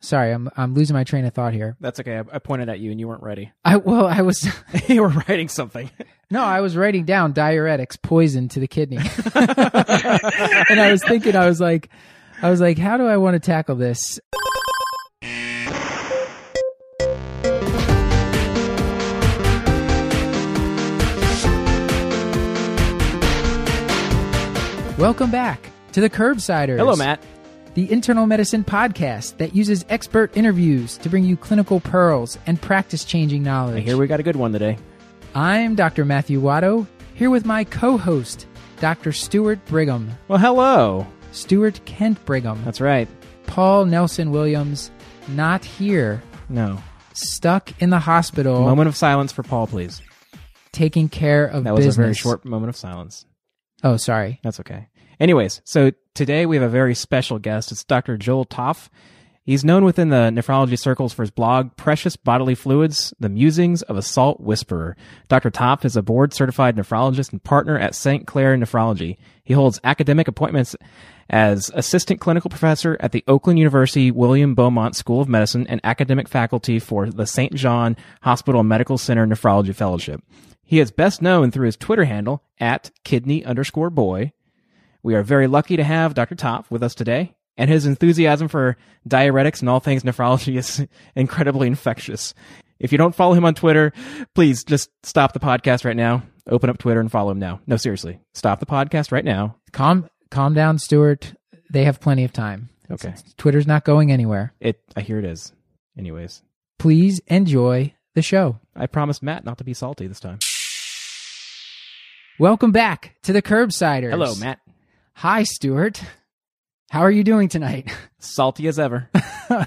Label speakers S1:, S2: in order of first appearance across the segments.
S1: Sorry, I'm I'm losing my train of thought here.
S2: That's okay. I, I pointed at you and you weren't ready.
S1: I well, I was
S2: you were writing something.
S1: no, I was writing down diuretics, poison to the kidney, and I was thinking, I was like, I was like, how do I want to tackle this? Welcome back to the Curbsiders.
S2: Hello, Matt.
S1: The internal medicine podcast that uses expert interviews to bring you clinical pearls and practice changing knowledge.
S2: I hear we got a good one today.
S1: I'm Dr. Matthew Watto, here with my co host, Dr. Stuart Brigham,
S2: Well, hello.
S1: Stuart Kent Brigham,
S2: That's right.
S1: Paul Nelson Williams, not here,
S2: No.
S1: stuck in the hospital,
S2: Moment of silence for Paul, please.
S1: taking care of
S2: That was
S1: business.
S2: a very short moment of silence.
S1: Oh, sorry.
S2: That's okay. Anyways, so today we have a very special guest. It's Dr. Joel Topf. He's known within the nephrology circles for his blog, Precious Bodily Fluids, The Musings of a Salt Whisperer. Dr. Topf is a board certified nephrologist and partner at St. Clair Nephrology. He holds academic appointments as assistant clinical professor at the Oakland University William Beaumont School of Medicine and academic faculty for the St. John Hospital Medical Center Nephrology Fellowship. He is best known through his Twitter handle at kidney underscore boy. We are very lucky to have Dr. Topf with us today, and his enthusiasm for diuretics and all things nephrology is incredibly infectious. If you don't follow him on Twitter, please just stop the podcast right now. Open up Twitter and follow him now. No, seriously. Stop the podcast right now.
S1: Calm, calm down, Stuart. They have plenty of time.
S2: Okay.
S1: Twitter's not going anywhere.
S2: It I hear it is. Anyways.
S1: Please enjoy the show.
S2: I promised Matt not to be salty this time.
S1: Welcome back to the Curbsiders.
S2: Hello, Matt.
S1: Hi, Stuart. How are you doing tonight?
S2: Salty as ever.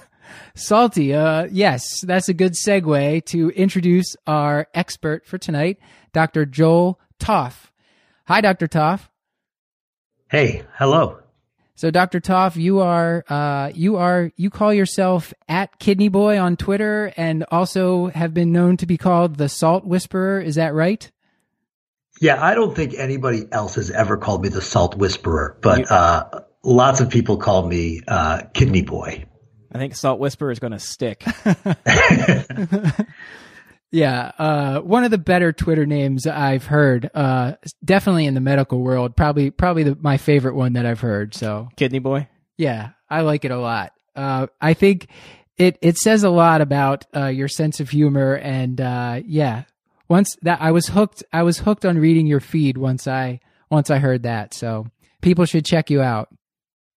S1: Salty. Uh, yes, that's a good segue to introduce our expert for tonight, Dr. Joel Topf. Hi, Dr. Topf.
S3: Hey, hello.
S1: So, Dr. Topf, you are uh, you are you call yourself at Kidney Boy on Twitter, and also have been known to be called the Salt Whisperer. Is that right?
S3: Yeah, I don't think anybody else has ever called me the Salt Whisperer, but
S2: You-
S3: uh, lots of people call me uh, Kidney Boy.
S2: I think Salt Whisperer is going to stick.
S1: Yeah, uh, one of the better Twitter names I've heard, uh, definitely in the medical world, probably probably the, my favorite one that I've heard. So
S2: Kidney boy.
S1: yeah, I like it a lot. Uh, I think it it says a lot about uh, your sense of humor, and uh, yeah, once that I was hooked, I was hooked on reading your feed once I once I heard that. So people should check you out.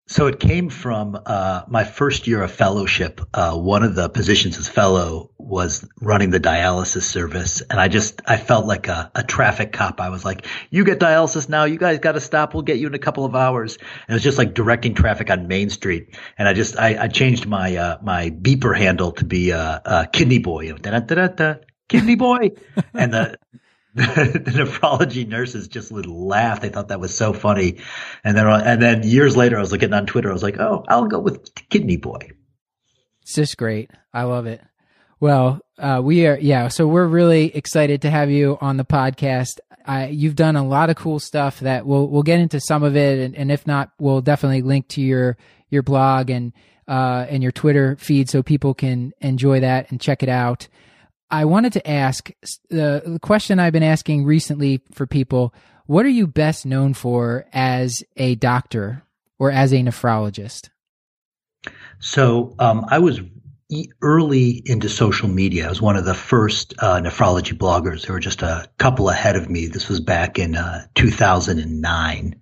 S3: So it came from uh, my first year of fellowship. Uh, one of the positions as fellow was running the dialysis service, and I just I felt like a, a traffic cop. I was like, "You get dialysis now. You guys got to stop. We'll get you in a couple of hours." And it was just like directing traffic on Main Street. And I just I, I changed my uh, my beeper handle to be uh, Kidney Boy. You know, Kidney Boy, and the the, the nephrology nurses just would laugh. They thought that was so funny. And then, and then years later, I was looking on Twitter. I was like, oh, I'll go with Kidney Boy.
S1: It's just great. I love it. Well, uh, we are, yeah. So we're really excited to have you on the podcast. I, you've done a lot of cool stuff that we'll we'll get into some of it, and, and if not, we'll definitely link to your your blog and uh, and your Twitter feed so people can enjoy that and check it out. I wanted to ask the, question I've been asking recently for people: What are you best known for as a doctor or as a nephrologist?
S3: So um, I was early into social media. I was one of the first uh, nephrology bloggers. There were just a couple ahead of me. This was back in uh, 2009,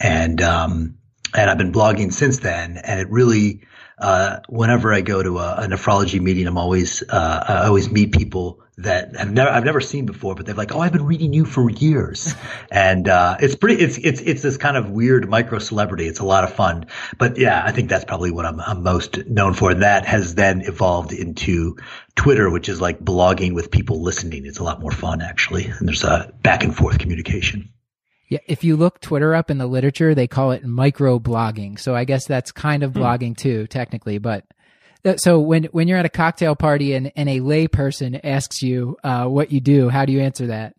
S3: and um, and I've been blogging since then. And it really, uh, whenever I go to a, a nephrology meeting, I'm always uh, I always meet people that have never I've never seen before, but they're like, "Oh, I've been reading you for years," and uh, it's pretty. It's it's it's this kind of weird micro celebrity. It's a lot of fun, but yeah, I think that's probably what I'm I'm most known for. And that has then evolved into Twitter, which is like blogging with people listening. It's a lot more fun actually, and there's a back and forth communication.
S1: Yeah, if you look Twitter up in the literature, they call it micro blogging. So I guess that's kind of blogging too, technically. But uh, so when when you're at a cocktail party and, and a lay person asks you uh, what you do, how do you answer that?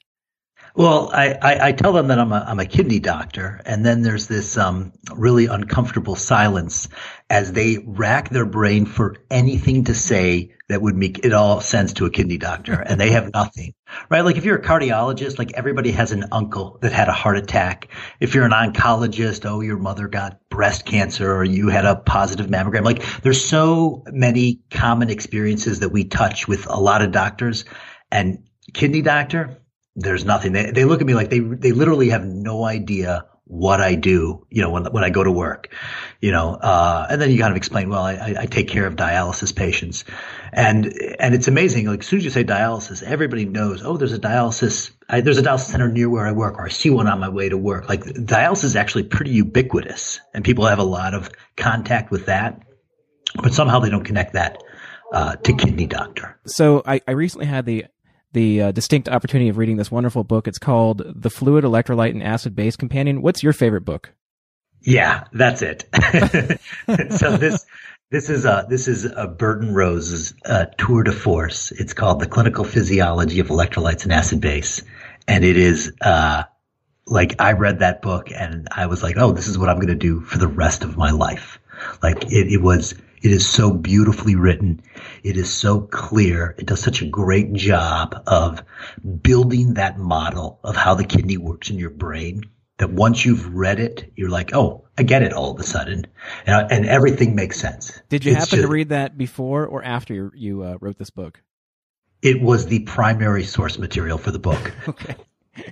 S3: Well, I, I, I tell them that I'm a, I'm a kidney doctor, and then there's this um, really uncomfortable silence, as they rack their brain for anything to say that would make it all sense to a kidney doctor and they have nothing. Right? Like if you're a cardiologist like everybody has an uncle that had a heart attack. If you're an oncologist oh your mother got breast cancer or you had a positive mammogram. Like there's so many common experiences that we touch with a lot of doctors. And kidney doctor there's nothing. They, they look at me like they they literally have no idea what I do, you know, when when I go to work, you know, uh, and then you kind of explain, well, I, I take care of dialysis patients, and and it's amazing. Like as soon as you say dialysis, everybody knows. Oh, there's a dialysis. I, there's a dialysis center near where I work, or I see one on my way to work. Like dialysis is actually pretty ubiquitous, and people have a lot of contact with that, but somehow they don't connect that uh, to kidney doctor.
S2: So I, I recently had the the uh, distinct opportunity of reading this wonderful book. It's called The Fluid Electrolyte and Acid Base Companion. What's your favorite book?
S3: Yeah, that's it. so this this is a this is a Burton Rose's uh, tour de force. It's called The Clinical Physiology of Electrolytes and Acid Base, and it is uh, like I read that book and I was like, oh, this is what I'm going to do for the rest of my life. Like it, it was it is so beautifully written. It is so clear. It does such a great job of building that model of how the kidney works in your brain that once you've read it, you're like, oh, I get it all of a sudden. And, and everything makes sense.
S2: Did you it's happen just, to read that before or after you, you uh, wrote this book?
S3: It was the primary source material for the book.
S2: okay.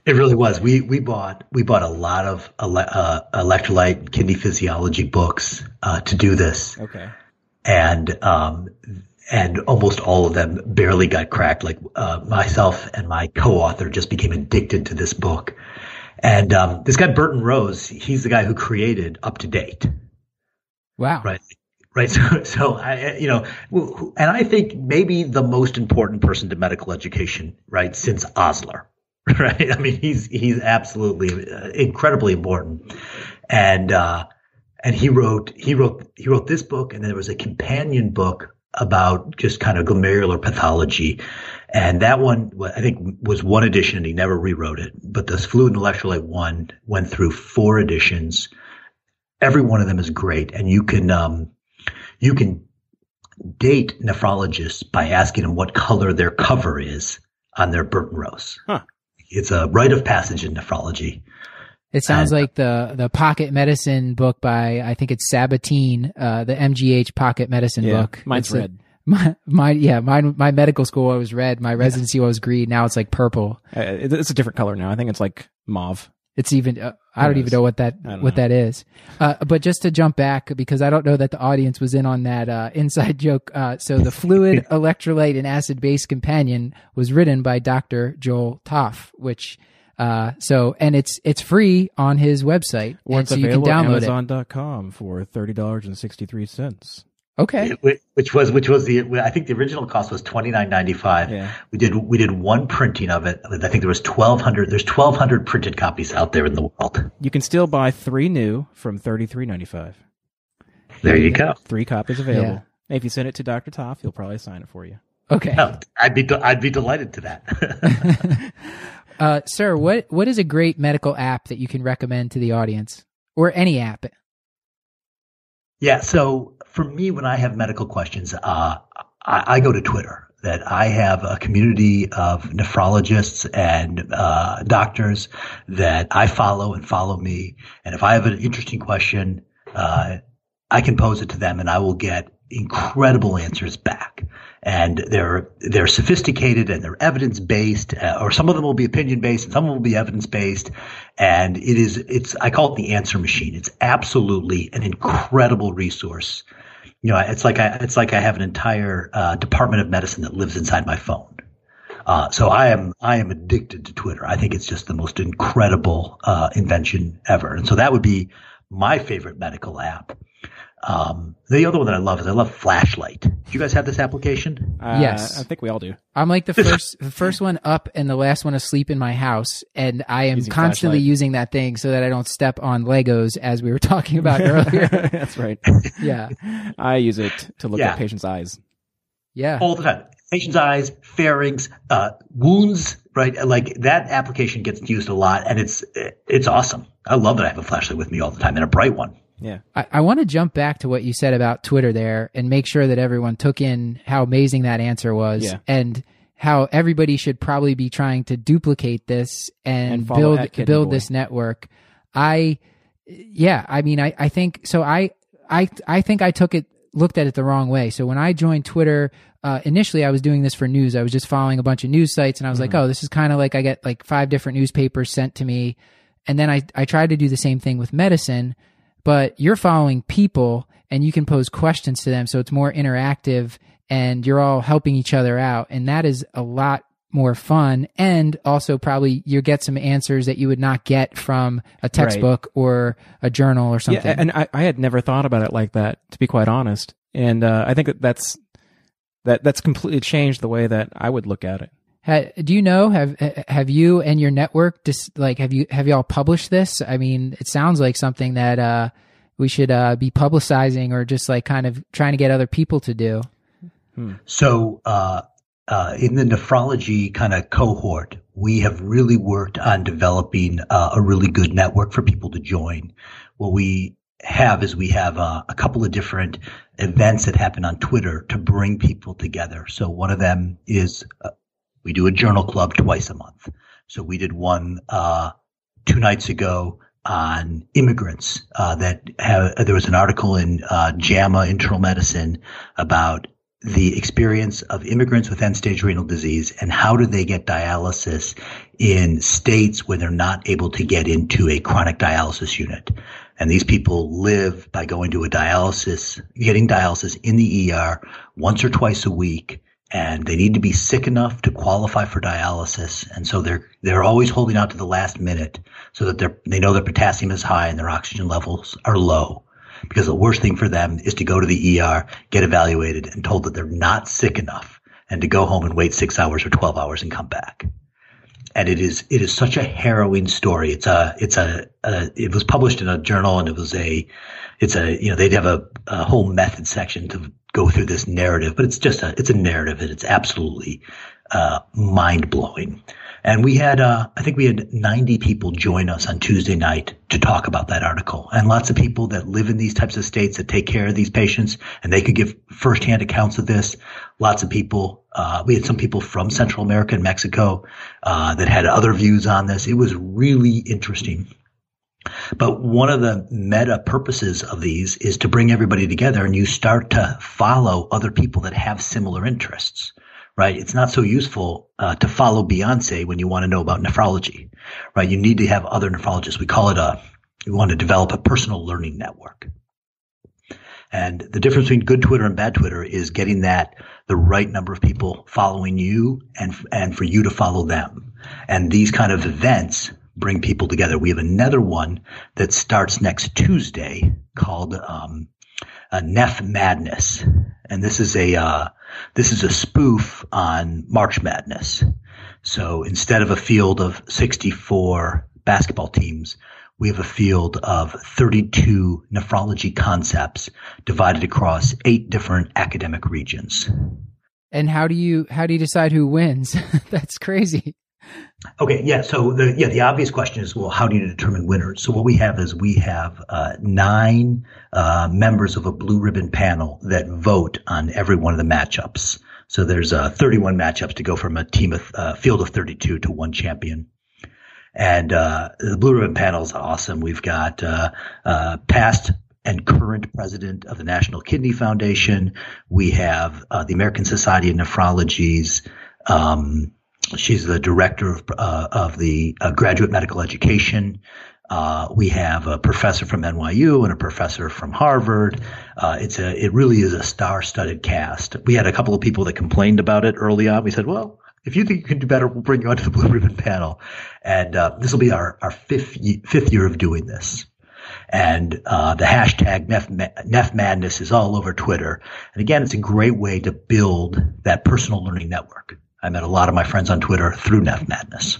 S3: It really was. We we bought we bought a lot of ele- uh, electrolyte kidney physiology books uh, to do this.
S2: Okay
S3: and um, and almost all of them barely got cracked. Like uh, myself and my co-author just became addicted to this book. And um, this guy Burton Rose, he's the guy who created UpToDate.
S1: Wow.
S3: Right. Right. So, so I, you know, and I think maybe the most important person to medical education, right, since Osler. Right. I mean, he's he's absolutely uh, incredibly important, and uh, and he wrote he wrote he wrote this book, and then there was a companion book about just kind of glomerular pathology. And that one, I think, was one edition, and he never rewrote it. But this fluid and electrolyte one went through four editions. Every one of them is great, and you can um, you can date nephrologists by asking them what color their cover is on their Burton Rose.
S2: Huh.
S3: It's a rite of passage in nephrology.
S1: It sounds and, like the the pocket medicine book by I think it's Sabatine, uh, the MGH pocket medicine
S2: yeah,
S1: book.
S2: Mine's
S1: it's
S2: red.
S1: A, my, my yeah, my my medical school was red. My residency yeah. was green. Now it's like purple.
S2: Uh, it's a different color now. I think it's like mauve.
S1: It's even uh, I don't even know what that what know. that is. Uh, but just to jump back because I don't know that the audience was in on that uh, inside joke. Uh, so the fluid electrolyte and acid base companion was written by Dr. Joel Topf, which uh, so and it's it's free on his website,
S2: or
S1: it's
S2: so
S1: available
S2: you can download on Amazon.com for thirty dollars and sixty three cents.
S1: Okay,
S3: which was which was the I think the original cost was twenty nine ninety five.
S2: Yeah.
S3: We did we did one printing of it. I think there was twelve hundred. There's twelve hundred printed copies out there in the world.
S2: You can still buy three new from thirty three ninety five.
S3: There you go.
S2: Three copies available. Yeah. If you send it to Doctor Topf, he'll probably sign it for you.
S1: Okay.
S3: Oh, I'd be I'd be delighted to that.
S1: Uh, sir, what what is a great medical app that you can recommend to the audience, or any app?
S3: Yeah, so for me, when I have medical questions, uh, I, I, go to Twitter. That I have a community of nephrologists and uh, doctors that I follow and follow me. And if I have an interesting question, uh, I can pose it to them, and I will get incredible answers back and they're they're sophisticated and they're evidence based, uh, or some of them will be opinion based, and some will be evidence based. And it is it's I call it the answer machine. It's absolutely an incredible resource. You know, it's like I it's like I have an entire uh, department of medicine that lives inside my phone. Uh, so I am I am addicted to Twitter. I think it's just the most incredible uh, invention ever. And so that would be my favorite medical app. Um, the other one that I love is I love Flashlight. Do you guys have this application?
S2: Uh,
S1: yes,
S2: I think we all do.
S1: I'm like the first, the first one up and the last one asleep in my house, and I am using constantly flashlight. using that thing so that I don't step on Legos, as we were talking about earlier.
S2: That's right.
S1: yeah,
S2: I use it to look yeah. at patients' eyes.
S1: Yeah,
S3: all the time. Patients' eyes, pharynx, uh, wounds. Right, like that application gets used a lot, and it's it's awesome. I love that I have a flashlight with me all the time and a bright one.
S2: Yeah.
S1: I, I want to jump back to what you said about Twitter there and make sure that everyone took in how amazing that answer was
S2: Yeah.
S1: and how everybody should probably be trying to duplicate this and,
S2: And
S1: build build
S2: Boy.
S1: this network. I yeah, I mean I, I think so I I I think I took it looked at it the wrong way. So when I joined Twitter, uh, initially I was doing this for news. I was just following a bunch of news sites and I was like, oh, this is kind of like I get like five different newspapers sent to me. And then I, I tried to do the same thing with medicine, but you're following people and you can pose questions to them. So it's more interactive and you're all helping each other out. And that is a lot more fun. And also probably you get some answers that you would not get from a textbook or a journal or something.
S2: Yeah, and I, I had never thought about it like that, to be quite honest. And uh, I think that that's that that's completely changed the way that I would look at it.
S1: Ha, do you know have have you and your network just like have you have y'all published this? I mean, it sounds like something that uh, we should uh, be publicizing or just like kind of trying to get other people to do.
S3: So, uh, uh, in the nephrology kind of cohort, we have really worked on developing uh, a really good network for people to join. What we have is we have uh, a couple of different events that happen on Twitter to bring people together. So one of them is uh, we do a journal club twice a month. So we did one uh, two nights ago on immigrants. Uh, that have, there was an article in uh, JAMA Internal Medicine about the experience of immigrants with end-stage renal disease and how do they get dialysis in states where they're not able to get into a chronic dialysis unit. And these people live by going to a dialysis, getting dialysis in the ER once or twice a week. And they need to be sick enough to qualify for dialysis. And so they're, they're always holding out to the last minute so that they're, they know their potassium is high and their oxygen levels are low because the worst thing for them is to go to the ER, get evaluated, and told that they're not sick enough, and to go home and wait six hours or twelve hours and come back. And it is it is such a harrowing story. It's a it's a, a it was published in a journal, and it was a it's a you know they'd have a, a whole method section to go through this narrative, but it's just a it's a narrative, and it's absolutely uh, mind blowing. And we had, uh, I think we had 90 people join us on Tuesday night to talk about that article. And lots of people that live in these types of states that take care of these patients and they could give firsthand accounts of this. Lots of people, uh, we had some people from Central America and Mexico, uh, that had other views on this. It was really interesting. But one of the meta purposes of these is to bring everybody together and you start to follow other people that have similar interests right? It's not so useful uh, to follow Beyonce when you want to know about nephrology, right? You need to have other nephrologists. We call it a, we want to develop a personal learning network. And the difference between good Twitter and bad Twitter is getting that the right number of people following you and and for you to follow them. And these kind of events bring people together. We have another one that starts next Tuesday called um, uh, Neph Madness, and this is a uh, this is a spoof on March Madness. So instead of a field of 64 basketball teams, we have a field of 32 nephrology concepts divided across eight different academic regions.
S1: And how do you how do you decide who wins? That's crazy.
S3: Okay, yeah. So the yeah the obvious question is well, how do you determine winners? So what we have is we have uh, nine uh, members of a blue ribbon panel that vote on every one of the matchups. So there's uh, 31 matchups to go from a team of uh, field of 32 to one champion. And uh, the blue ribbon panel is awesome. We've got uh, past and current president of the National Kidney Foundation. We have the American Society of Nephrology's. Um, she's the director of, uh, of the uh, graduate medical education. Uh, we have a professor from NYU and a professor from Harvard. Uh, it's a, it really is a star-studded cast. We had a couple of people that complained about it early on. We said, well, if you think you can do better, we'll bring you onto the blue ribbon panel. And uh, this will be our, our fifth, fifth year of doing this. And uh, the hashtag Neph, Neph Madness is all over Twitter. And again, it's a great way to build that personal learning network. I met a lot of my friends on Twitter through Neph Madness.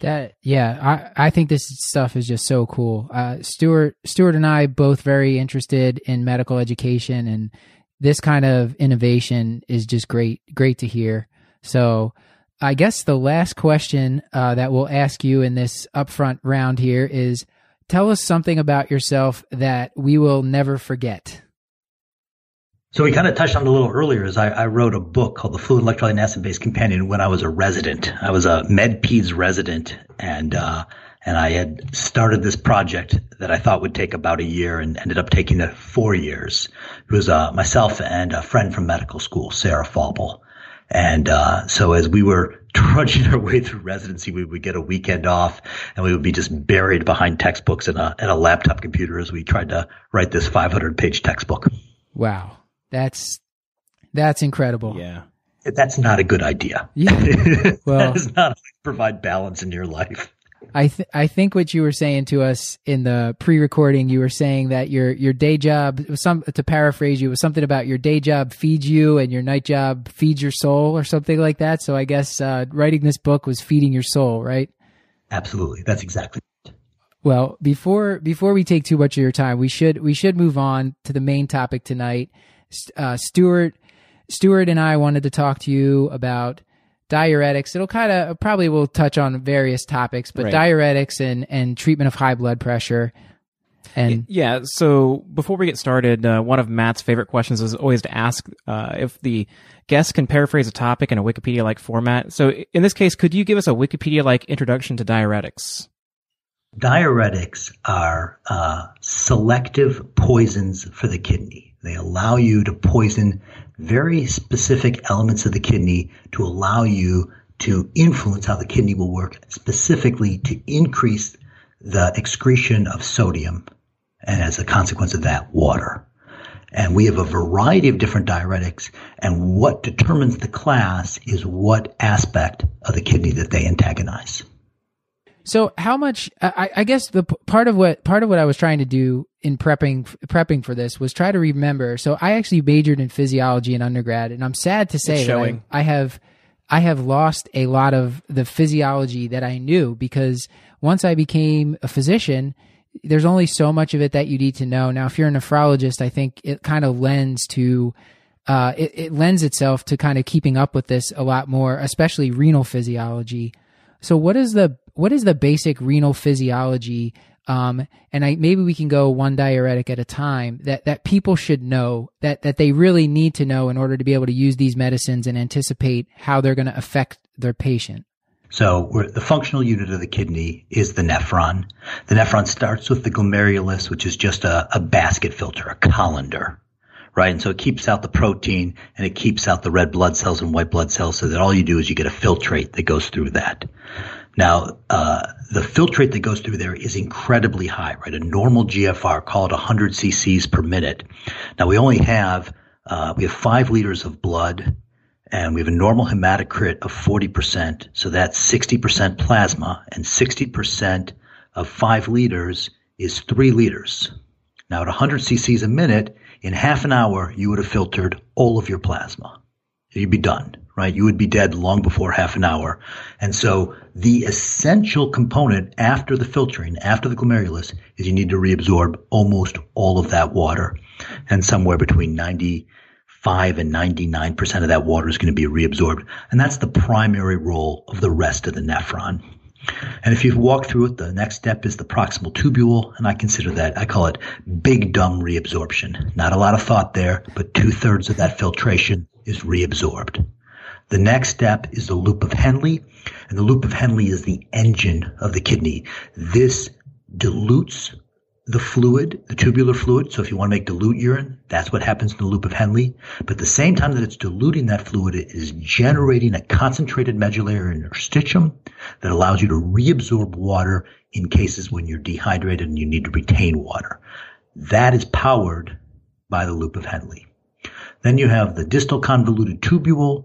S1: That yeah, I I think this stuff is just so cool. Uh, Stuart Stuart and I both very interested in medical education, and this kind of innovation is just great great to hear. So, I guess the last question uh, that we'll ask you in this upfront round here is: tell us something about yourself that we will never forget.
S3: So we kind of touched on it a little earlier as I, I wrote a book called The Fluid Electrolyte and Acid Base Companion when I was a resident. I was a med-peds resident and, uh, and I had started this project that I thought would take about a year and ended up taking it four years. It was uh, myself and a friend from medical school, Sarah Faubel. And uh, so as we were trudging our way through residency, we would get a weekend off and we would be just buried behind textbooks and a, and a laptop computer as we tried to write this 500 page textbook.
S1: Wow. That's, that's incredible.
S2: Yeah.
S3: That's not a good idea.
S1: Yeah. Well,
S3: that is not provide balance in your life.
S1: I th- I think what you were saying to us in the pre-recording, you were saying that your your day job, some to paraphrase you, was something about your day job feeds you and your night job feeds your soul, or something like that. So I guess uh, writing this book was feeding your soul, right?
S3: Absolutely, that's exactly.
S1: Well, before before we take too much of your time, we should we should move on to the main topic tonight. Uh, Stuart Stuart and I wanted to talk to you about diuretics. It'll kind of probably will touch on various topics, but right. diuretics and and treatment of high blood pressure. And
S2: yeah, so before we get started, uh, one of Matt's favorite questions is always to ask uh, if the guest can paraphrase a topic in a Wikipedia-like format. So in this case, could you give us a Wikipedia-like introduction to diuretics?
S3: Diuretics are uh, selective poisons for the kidney. They allow you to poison very specific elements of the kidney to allow you to influence how the kidney will work, specifically to increase the excretion of sodium and as a consequence of that, water. And we have a variety of different diuretics, and what determines the class is what aspect of the kidney that they antagonize.
S1: So how much? I, I, guess the part of what part of what I was trying to do in prepping prepping for this was try to remember. So I actually majored in physiology in undergrad, and I'm sad to say that I, I have I have lost a lot of the physiology that I knew because once I became a physician, there's only so much of it that you need to know. Now, if you're a nephrologist, I think it kind of lends to uh, it, it lends itself to kind of keeping up with this a lot more, especially renal physiology. So, what is the what is the basic renal physiology? Um, and I, maybe we can go one diuretic at a time that, that people should know that, that they really need to know in order to be able to use these medicines and anticipate how they're going to affect their patient.
S3: So the functional unit of the kidney is the nephron. The nephron starts with the glomerulus, which is just a, a basket filter, a colander, right? And so it keeps out the protein and it keeps out the red blood cells and white blood cells so that all you do is you get a filtrate that goes through that. Now, uh, the filtrate that goes through there is incredibly high, right? A normal GFR, call it 100 cc's per minute. Now, we only have uh, we have five liters of blood, and we have a normal hematocrit of 40%. So that's 60% plasma, and 60% of five liters is three liters. Now, at 100 cc's a minute, in half an hour, you would have filtered all of your plasma. You'd be done right? You would be dead long before half an hour. And so the essential component after the filtering, after the glomerulus, is you need to reabsorb almost all of that water. And somewhere between 95 and 99% of that water is going to be reabsorbed. And that's the primary role of the rest of the nephron. And if you walk through it, the next step is the proximal tubule, and I consider that, I call it big dumb reabsorption. Not a lot of thought there, but two thirds of that filtration is reabsorbed. The next step is the loop of Henle, and the loop of Henle is the engine of the kidney. This dilutes the fluid, the tubular fluid. So if you want to make dilute urine, that's what happens in the loop of Henle. But at the same time that it's diluting that fluid, it is generating a concentrated medullary interstitium that allows you to reabsorb water in cases when you're dehydrated and you need to retain water. That is powered by the loop of Henle. Then you have the distal convoluted tubule,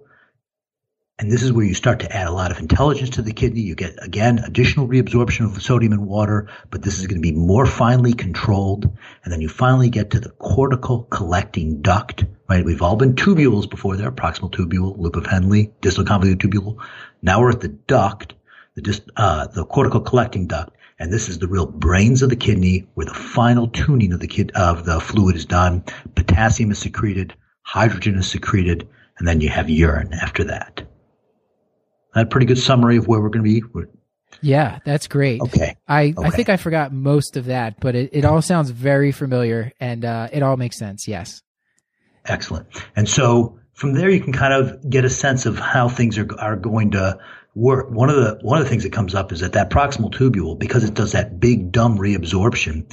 S3: and this is where you start to add a lot of intelligence to the kidney. You get, again, additional reabsorption of sodium and water, but this is going to be more finely controlled. And then you finally get to the cortical collecting duct, right? We've all been tubules before there, proximal tubule, loop of Henle, distal convoluted tubule. Now we're at the duct, the, uh, the cortical collecting duct. And this is the real brains of the kidney where the final tuning of the kid, of the fluid is done. Potassium is secreted, hydrogen is secreted, and then you have urine after that a pretty good summary of where we're going to be.
S1: Yeah, that's great.
S3: Okay.
S1: I, I think I forgot most of that, but it, it all sounds very familiar and uh, it all makes sense. Yes.
S3: Excellent. And so from there, you can kind of get a sense of how things are, are going to work. One of the, one of the things that comes up is that that proximal tubule, because it does that big dumb reabsorption,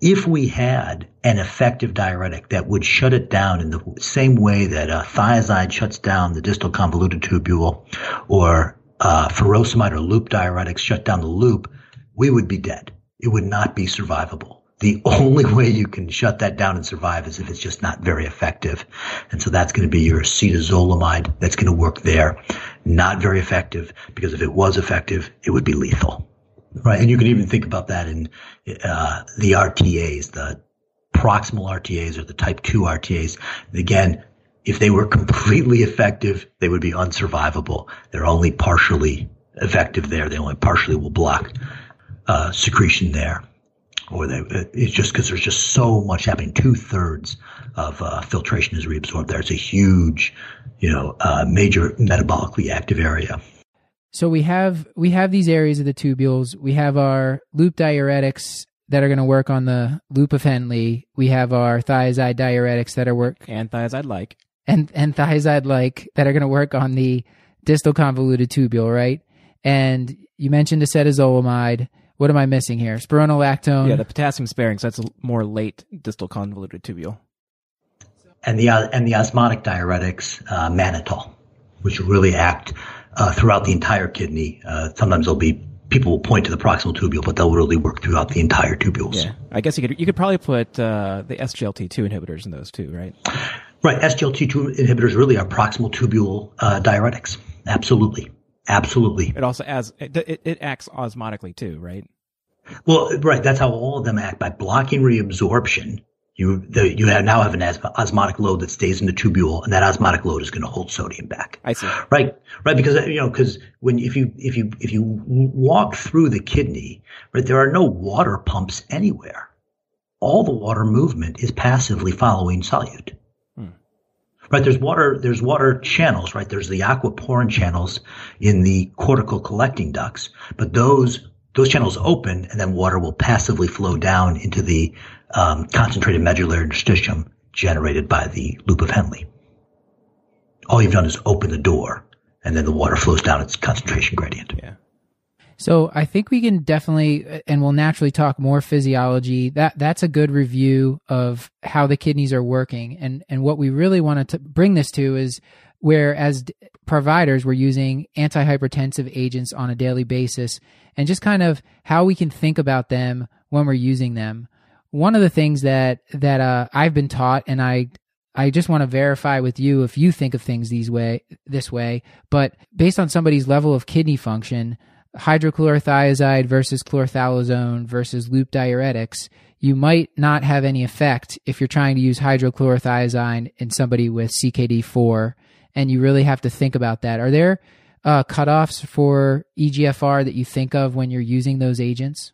S3: if we had an effective diuretic that would shut it down in the same way that uh, thiazide shuts down the distal convoluted tubule or uh, furosemide or loop diuretics shut down the loop, we would be dead. It would not be survivable. The only way you can shut that down and survive is if it's just not very effective. And so that's going to be your acetazolamide that's going to work there. Not very effective because if it was effective, it would be lethal. Right. And you can even think about that in uh, the RTAs, the proximal RTAs or the type 2 RTAs. Again, if they were completely effective, they would be unsurvivable. They're only partially effective there. They only partially will block uh, secretion there. Or they, it's just because there's just so much happening. Two thirds of uh, filtration is reabsorbed there. It's a huge, you know, uh, major metabolically active area.
S1: So we have we have these areas of the tubules. We have our loop diuretics that are going to work on the loop of Henle. We have our thiazide diuretics that are work
S2: And thiazide like.
S1: and and thiazide like that are going to work on the distal convoluted tubule, right? And you mentioned acetazolamide. What am I missing here? Spironolactone.
S2: Yeah, the potassium sparing, so that's a more late distal convoluted tubule.
S3: and the uh, and the osmotic diuretics, uh, mannitol, which really act uh, throughout the entire kidney. Uh, sometimes they'll be people will point to the proximal tubule, but they'll really work throughout the entire tubules.
S2: Yeah, I guess you could you could probably put uh, the SGLT2 inhibitors in those too, right?
S3: Right. SGLT2 inhibitors really are proximal tubule uh, diuretics. Absolutely. Absolutely.
S2: It also as it, it acts osmotically too, right?
S3: Well, right. That's how all of them act by blocking reabsorption. You the, you have now have an os- osmotic load that stays in the tubule, and that osmotic load is going to hold sodium back.
S2: I see.
S3: Right, right, because you know, because when if you if you if you walk through the kidney, right, there are no water pumps anywhere. All the water movement is passively following solute. Hmm. Right, there's water. There's water channels. Right, there's the aquaporin channels in the cortical collecting ducts, but those those channels open, and then water will passively flow down into the um, concentrated medullary interstitium generated by the loop of Henle all you've done is open the door and then the water flows down its concentration gradient.
S2: Yeah.
S1: So I think we can definitely, and we'll naturally talk more physiology. That that's a good review of how the kidneys are working, and and what we really want to bring this to is where as d- providers we're using antihypertensive agents on a daily basis, and just kind of how we can think about them when we're using them. One of the things that that uh, I've been taught, and I I just want to verify with you if you think of things these way this way, but based on somebody's level of kidney function, hydrochlorothiazide versus chlorthalidone versus loop diuretics, you might not have any effect if you're trying to use hydrochlorothiazide in somebody with CKD4, and you really have to think about that. Are there uh, cutoffs for EGFR that you think of when you're using those agents?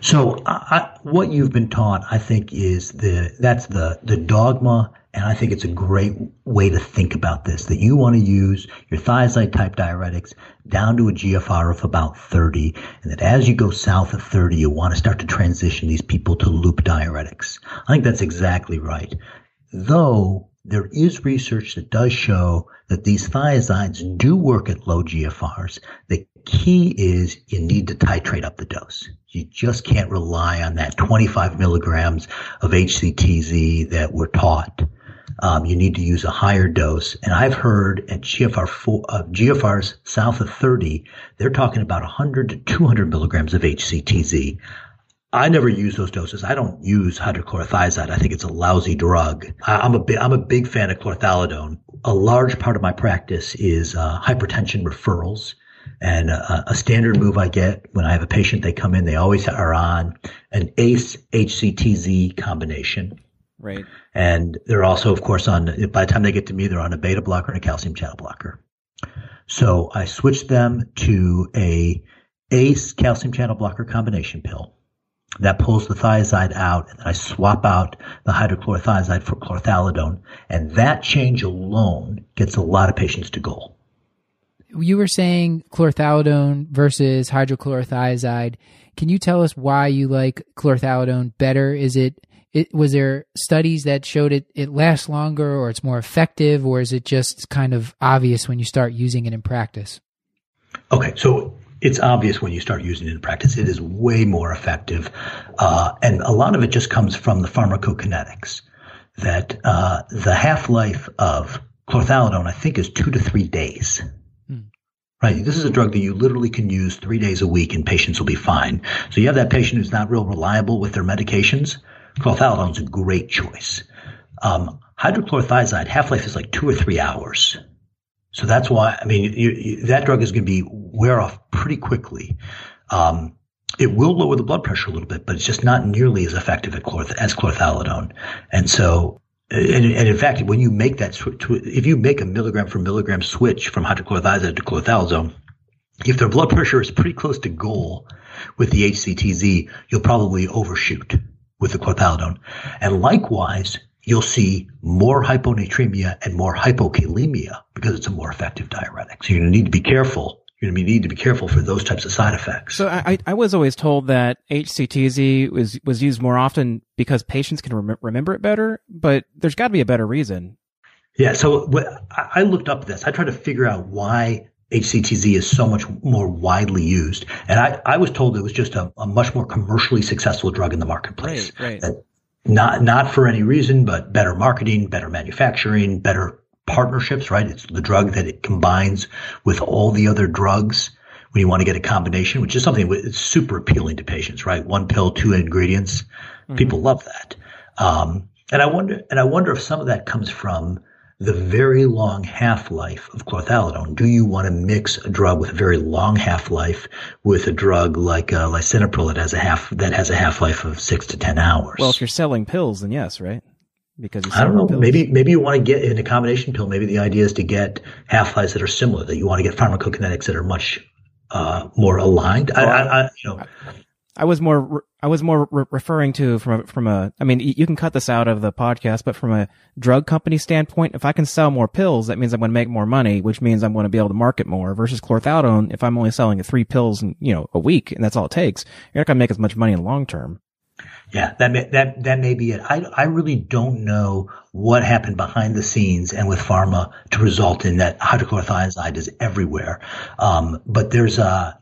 S3: So, I, I, what you've been taught, I think, is the that's the the dogma, and I think it's a great way to think about this. That you want to use your thiazide type diuretics down to a GFR of about 30, and that as you go south of 30, you want to start to transition these people to loop diuretics. I think that's exactly right. Though there is research that does show that these thiazides do work at low GFRs. The key is you need to titrate up the dose. You just can't rely on that 25 milligrams of HCTZ that we're taught. Um, you need to use a higher dose. And I've heard at GFR four, uh, GFRs south of 30, they're talking about 100 to 200 milligrams of HCTZ. I never use those doses. I don't use hydrochlorothiazide. I think it's a lousy drug. I'm a big, I'm a big fan of chlorthalidone. A large part of my practice is uh, hypertension referrals. And uh, a standard move I get when I have a patient, they come in, they always are on an ACE HCTZ combination.
S2: Right.
S3: And they're also, of course, on, by the time they get to me, they're on a beta blocker and a calcium channel blocker. So I switched them to a ACE calcium channel blocker combination pill that pulls the thiazide out, and then I swap out the hydrochlorothiazide for chlorthalidone, and that change alone gets a lot of patients to goal.
S1: You were saying chlorthalidone versus hydrochlorothiazide. Can you tell us why you like chlorthalidone better? Is it, it was there studies that showed it it lasts longer or it's more effective or is it just kind of obvious when you start using it in practice?
S3: Okay, so it's obvious when you start using it in practice. It is way more effective, uh, and a lot of it just comes from the pharmacokinetics. That uh, the half life of chlorthalidone, I think, is two to three days. Right. This is a drug that you literally can use three days a week, and patients will be fine. So you have that patient who's not real reliable with their medications. Chlorthalidone is a great choice. Um, hydrochlorothiazide half life is like two or three hours. So that's why, I mean, you, you, that drug is going to be wear off pretty quickly. Um, it will lower the blood pressure a little bit, but it's just not nearly as effective as chlorthalidone. And so, and, and, in fact, when you make that switch, if you make a milligram for milligram switch from hydrochlorothiazide to chlorthalidone, if their blood pressure is pretty close to goal with the HCTZ, you'll probably overshoot with the chlorthalidone. And likewise, you'll see more hyponatremia and more hypokalemia because it's a more effective diuretic. So to need to be careful. You're going to need to be careful for those types of side effects.
S2: So I, I was always told that HCTZ was, was used more often because patients can rem- remember it better, but there's got to be a better reason.
S3: Yeah. So I looked up this. I tried to figure out why HCTZ is so much more widely used. And I, I was told it was just a, a much more commercially successful drug in the marketplace.
S2: Right, right.
S3: Not not for any reason, but better marketing, better manufacturing, better partnerships. Right? It's the drug that it combines with all the other drugs when you want to get a combination, which is something that's super appealing to patients. Right? One pill, two ingredients. Mm-hmm. People love that. Um, and I wonder, and I wonder if some of that comes from the very long half life of chlorthalidone. Do you want to mix a drug with a very long half life with a drug like uh, lisinopril that has a half that has a half life of six to ten hours?
S2: Well, if you're selling pills, then yes, right?
S3: Because I don't know. Pills. Maybe maybe you want to get in a combination pill. Maybe the idea is to get half lives that are similar. That you want to get pharmacokinetics that are much uh, more aligned. Well, I, I, you know.
S2: I was more I was more re- referring to from a, from a I mean you can cut this out of the podcast but from a drug company standpoint if I can sell more pills that means I'm going to make more money which means I'm going to be able to market more versus chlorthalidone if I'm only selling three pills in, you know a week and that's all it takes you're not going to make as much money in the long term.
S3: Yeah, that may, that that may be it. I I really don't know what happened behind the scenes and with pharma to result in that hydrochlorothiazide is everywhere. Um, but there's a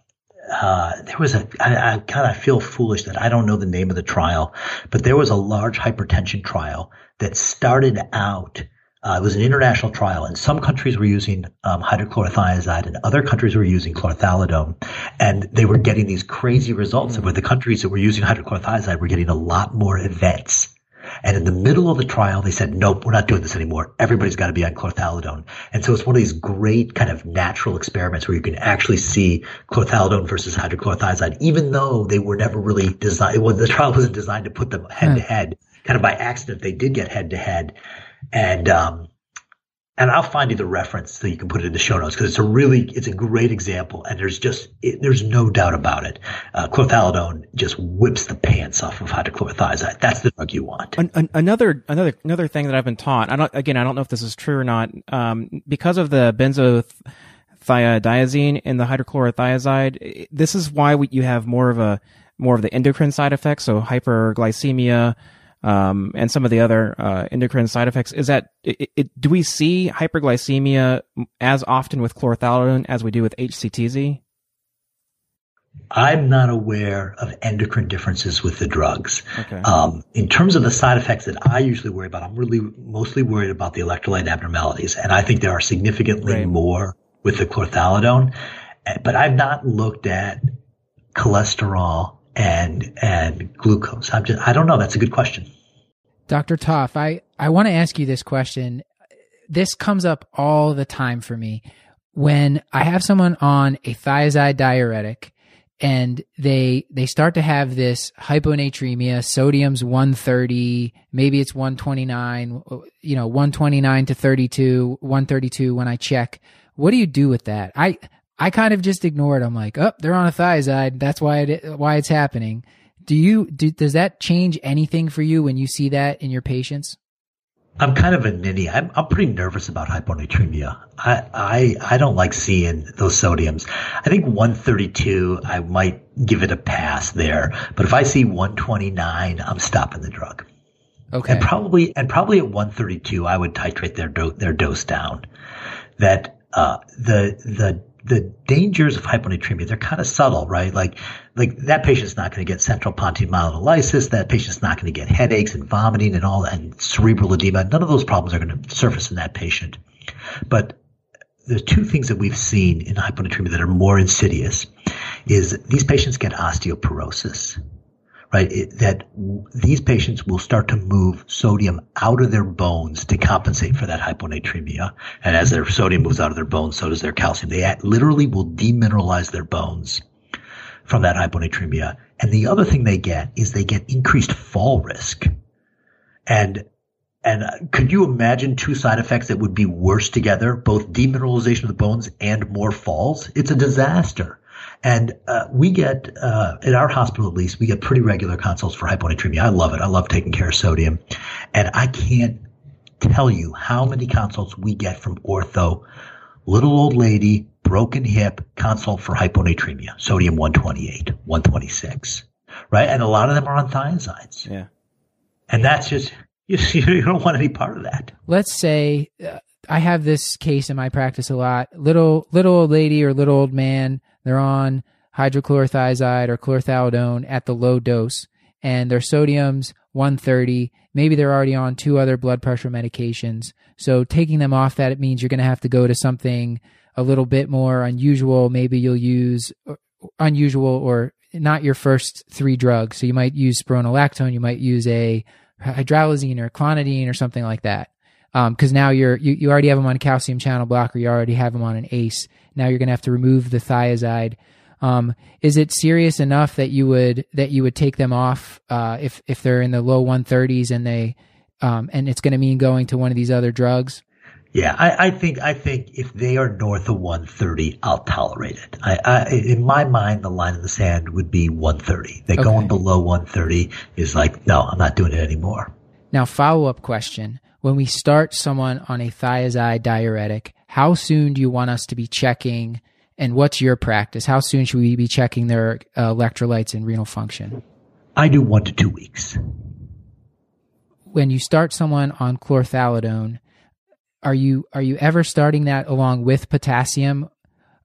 S3: uh, there was a, I, I kind of feel foolish that I don't know the name of the trial, but there was a large hypertension trial that started out. Uh, it was an international trial, and some countries were using um, hydrochlorothiazide, and other countries were using chlorthalidone, and they were getting these crazy results. Mm-hmm. Where the countries that were using hydrochlorothiazide were getting a lot more events and in the middle of the trial, they said, nope, we're not doing this anymore. Everybody's got to be on chlorthalidone. And so it's one of these great kind of natural experiments where you can actually see chlorthalidone versus hydrochlorothiazide, even though they were never really designed, well, the trial wasn't designed to put them head to head. Kind of by accident, they did get head to head. And, um, and I'll find you the reference so you can put it in the show notes because it's a really, it's a great example, and there's just, it, there's no doubt about it. Uh, chlorthalidone just whips the pants off of hydrochlorothiazide. That's the drug you want.
S2: An, an, another, another, another thing that I've been taught. I don't, again, I don't know if this is true or not. Um, because of the benzothiazine in the hydrochlorothiazide, this is why we, you have more of a, more of the endocrine side effects, so hyperglycemia, um, and some of the other uh, endocrine side effects. Is that it, it, do we see hyperglycemia as often with chlorothalidone as we do with HCTZ?
S3: I'm not aware of endocrine differences with the drugs.
S2: Okay.
S3: Um, in terms of the side effects that I usually worry about, I'm really mostly worried about the electrolyte abnormalities, and I think there are significantly right. more with the chlorothalidone. But I've not looked at cholesterol and and glucose? I'm just I don't know. That's a good question.
S1: Dr. Topf, I, I want to ask you this question. This comes up all the time for me when I have someone on a thiazide diuretic and they they start to have this hyponatremia sodium's 130 maybe it's 129 you know 129 to 32 132 when i check what do you do with that i I kind of just ignore it. I'm like, oh, they're on a thiazide. That's why it, why it's happening. Do you do, does that change anything for you when you see that in your patients?
S3: I'm kind of a ninny. I'm, I'm pretty nervous about hyponatremia. I, I, I don't like seeing those sodiums. I think 132, I might give it a pass there. But if I see 129, I'm stopping the drug.
S1: Okay.
S3: And probably, and probably at 132, I would titrate their, do- their dose down. That, uh, the, the the dangers of hyponatremia, they're kind of subtle, right? Like, like that patient's not going to get central pontine myelinolysis. That patient's not going to get headaches and vomiting and all and cerebral edema. None of those problems are going to surface in that patient. But the two things that we've seen in hyponatremia that are more insidious is these patients get osteoporosis right? It, that w- these patients will start to move sodium out of their bones to compensate for that hyponatremia. And as their sodium moves out of their bones, so does their calcium. They literally will demineralize their bones from that hyponatremia. And the other thing they get is they get increased fall risk. And and uh, could you imagine two side effects that would be worse together, both demineralization of the bones and more falls? It's a disaster. And uh, we get, uh, at our hospital at least, we get pretty regular consults for hyponatremia. I love it. I love taking care of sodium. And I can't tell you how many consults we get from ortho, little old lady, broken hip, consult for hyponatremia, sodium 128, 126, right? And a lot of them are on thiazides.
S2: Yeah.
S3: And that's just, you, you don't want any part of that.
S1: Let's say uh, I have this case in my practice a lot. Little little old lady or little old man they're on hydrochlorothiazide or chlorthalidone at the low dose, and their sodium's 130. Maybe they're already on two other blood pressure medications. So taking them off that, it means you're going to have to go to something a little bit more unusual. Maybe you'll use uh, unusual or not your first three drugs. So you might use spironolactone, you might use a hydralazine or clonidine or something like that. Because um, now you're you, you already have them on a calcium channel blocker, you already have them on an ACE. Now you're going to have to remove the thiazide. Um, is it serious enough that you would that you would take them off uh, if if they're in the low 130s and they um, and it's going to mean going to one of these other drugs?
S3: Yeah, I, I, think I think if they are north of 130, I'll tolerate it. I, I, in my mind, the line in the sand would be 130. That okay. going below 130 is like, no, I'm not doing it anymore.
S1: Now, follow up question: When we start someone on a thiazide diuretic, how soon do you want us to be checking? And what's your practice? How soon should we be checking their uh, electrolytes and renal function?
S3: I do one to two weeks.
S1: When you start someone on chlorthalidone, are you are you ever starting that along with potassium?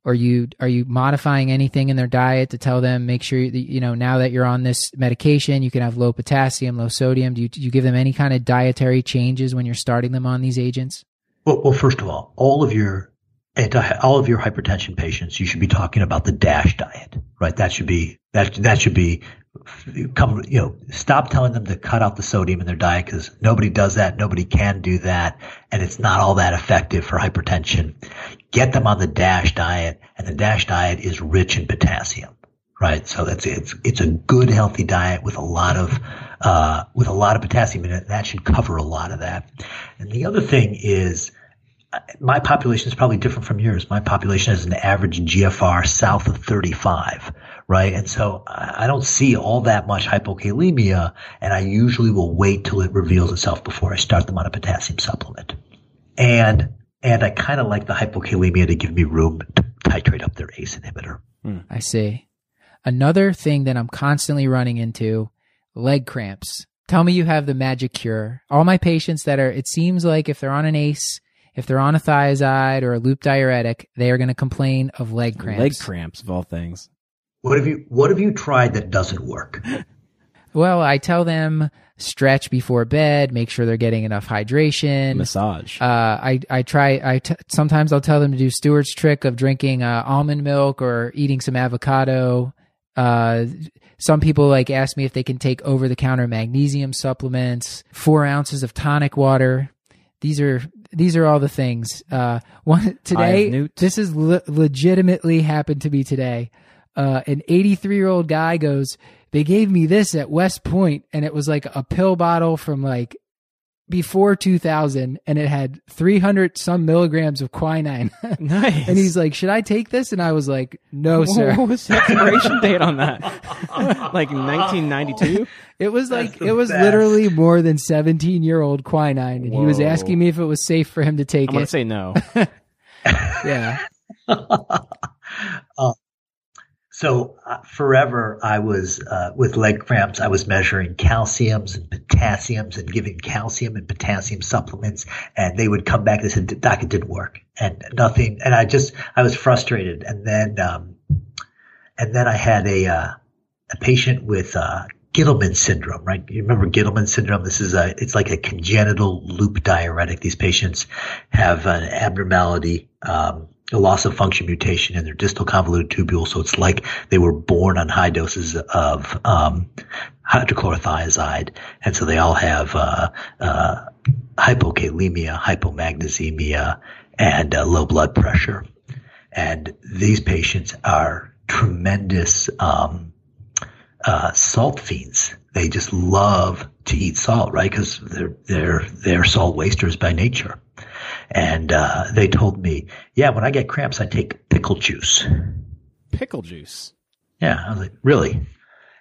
S1: Are you are you modifying anything in their diet to tell them make sure that you know now that you're on this medication you can have low potassium, low sodium? Do you, do you give them any kind of dietary changes when you're starting them on these agents?
S3: Well, well, first of all, all of your anti, all of your hypertension patients, you should be talking about the DASH diet, right? That should be that that should be come. You know, stop telling them to cut out the sodium in their diet because nobody does that, nobody can do that, and it's not all that effective for hypertension. Get them on the DASH diet, and the DASH diet is rich in potassium, right? So that's it's it's a good healthy diet with a lot of uh, with a lot of potassium in it. That should cover a lot of that. And the other thing is my population is probably different from yours. My population has an average GFR south of 35, right? And so I don't see all that much hypokalemia, and I usually will wait till it reveals itself before I start them on a potassium supplement. And and I kind of like the hypokalemia to give me room to titrate up their ACE inhibitor.
S1: Hmm. I see. Another thing that I'm constantly running into leg cramps. Tell me you have the magic cure. All my patients that are, it seems like if they're on an ACE, if they're on a thiazide or a loop diuretic, they are going to complain of leg cramps.
S2: Leg cramps of all things.
S3: What have you What have you tried that doesn't work?
S1: well, I tell them stretch before bed, make sure they're getting enough hydration,
S2: massage.
S1: Uh, I I try. I t- sometimes I'll tell them to do Stuart's trick of drinking uh, almond milk or eating some avocado. Uh, some people like ask me if they can take over the counter magnesium supplements, four ounces of tonic water. These are these are all the things. Uh, one today, this is le- legitimately happened to me today. Uh, an 83 year old guy goes, they gave me this at West Point, and it was like a pill bottle from like before 2000 and it had 300 some milligrams of quinine.
S2: Nice.
S1: and he's like, should I take this? And I was like, no, sir.
S2: What was the expiration date on that? like 1992?
S1: It was like it was
S3: best.
S1: literally more than 17 year old quinine, and he was asking me if it was safe for him to take it.
S2: I'm gonna say no.
S1: yeah, oh,
S3: So uh, forever, I was uh, with leg cramps. I was measuring calciums and potassiums and giving calcium and potassium supplements, and they would come back and said, "Doc, it didn't work," and nothing. And I just, I was frustrated. And then, um, and then I had a uh, a patient with uh, Gitelman syndrome. Right? You remember Gitelman syndrome? This is a, it's like a congenital loop diuretic. These patients have an abnormality. Um, a loss of function mutation in their distal convoluted tubule. So it's like they were born on high doses of um, hydrochlorothiazide. And so they all have uh, uh, hypokalemia, hypomagnesemia, and uh, low blood pressure. And these patients are tremendous um, uh, salt fiends. They just love to eat salt, right? Because they're they're they're salt wasters by nature. And uh, they told me, yeah, when I get cramps, I take pickle juice.
S2: Pickle juice.
S3: Yeah, I was like, really?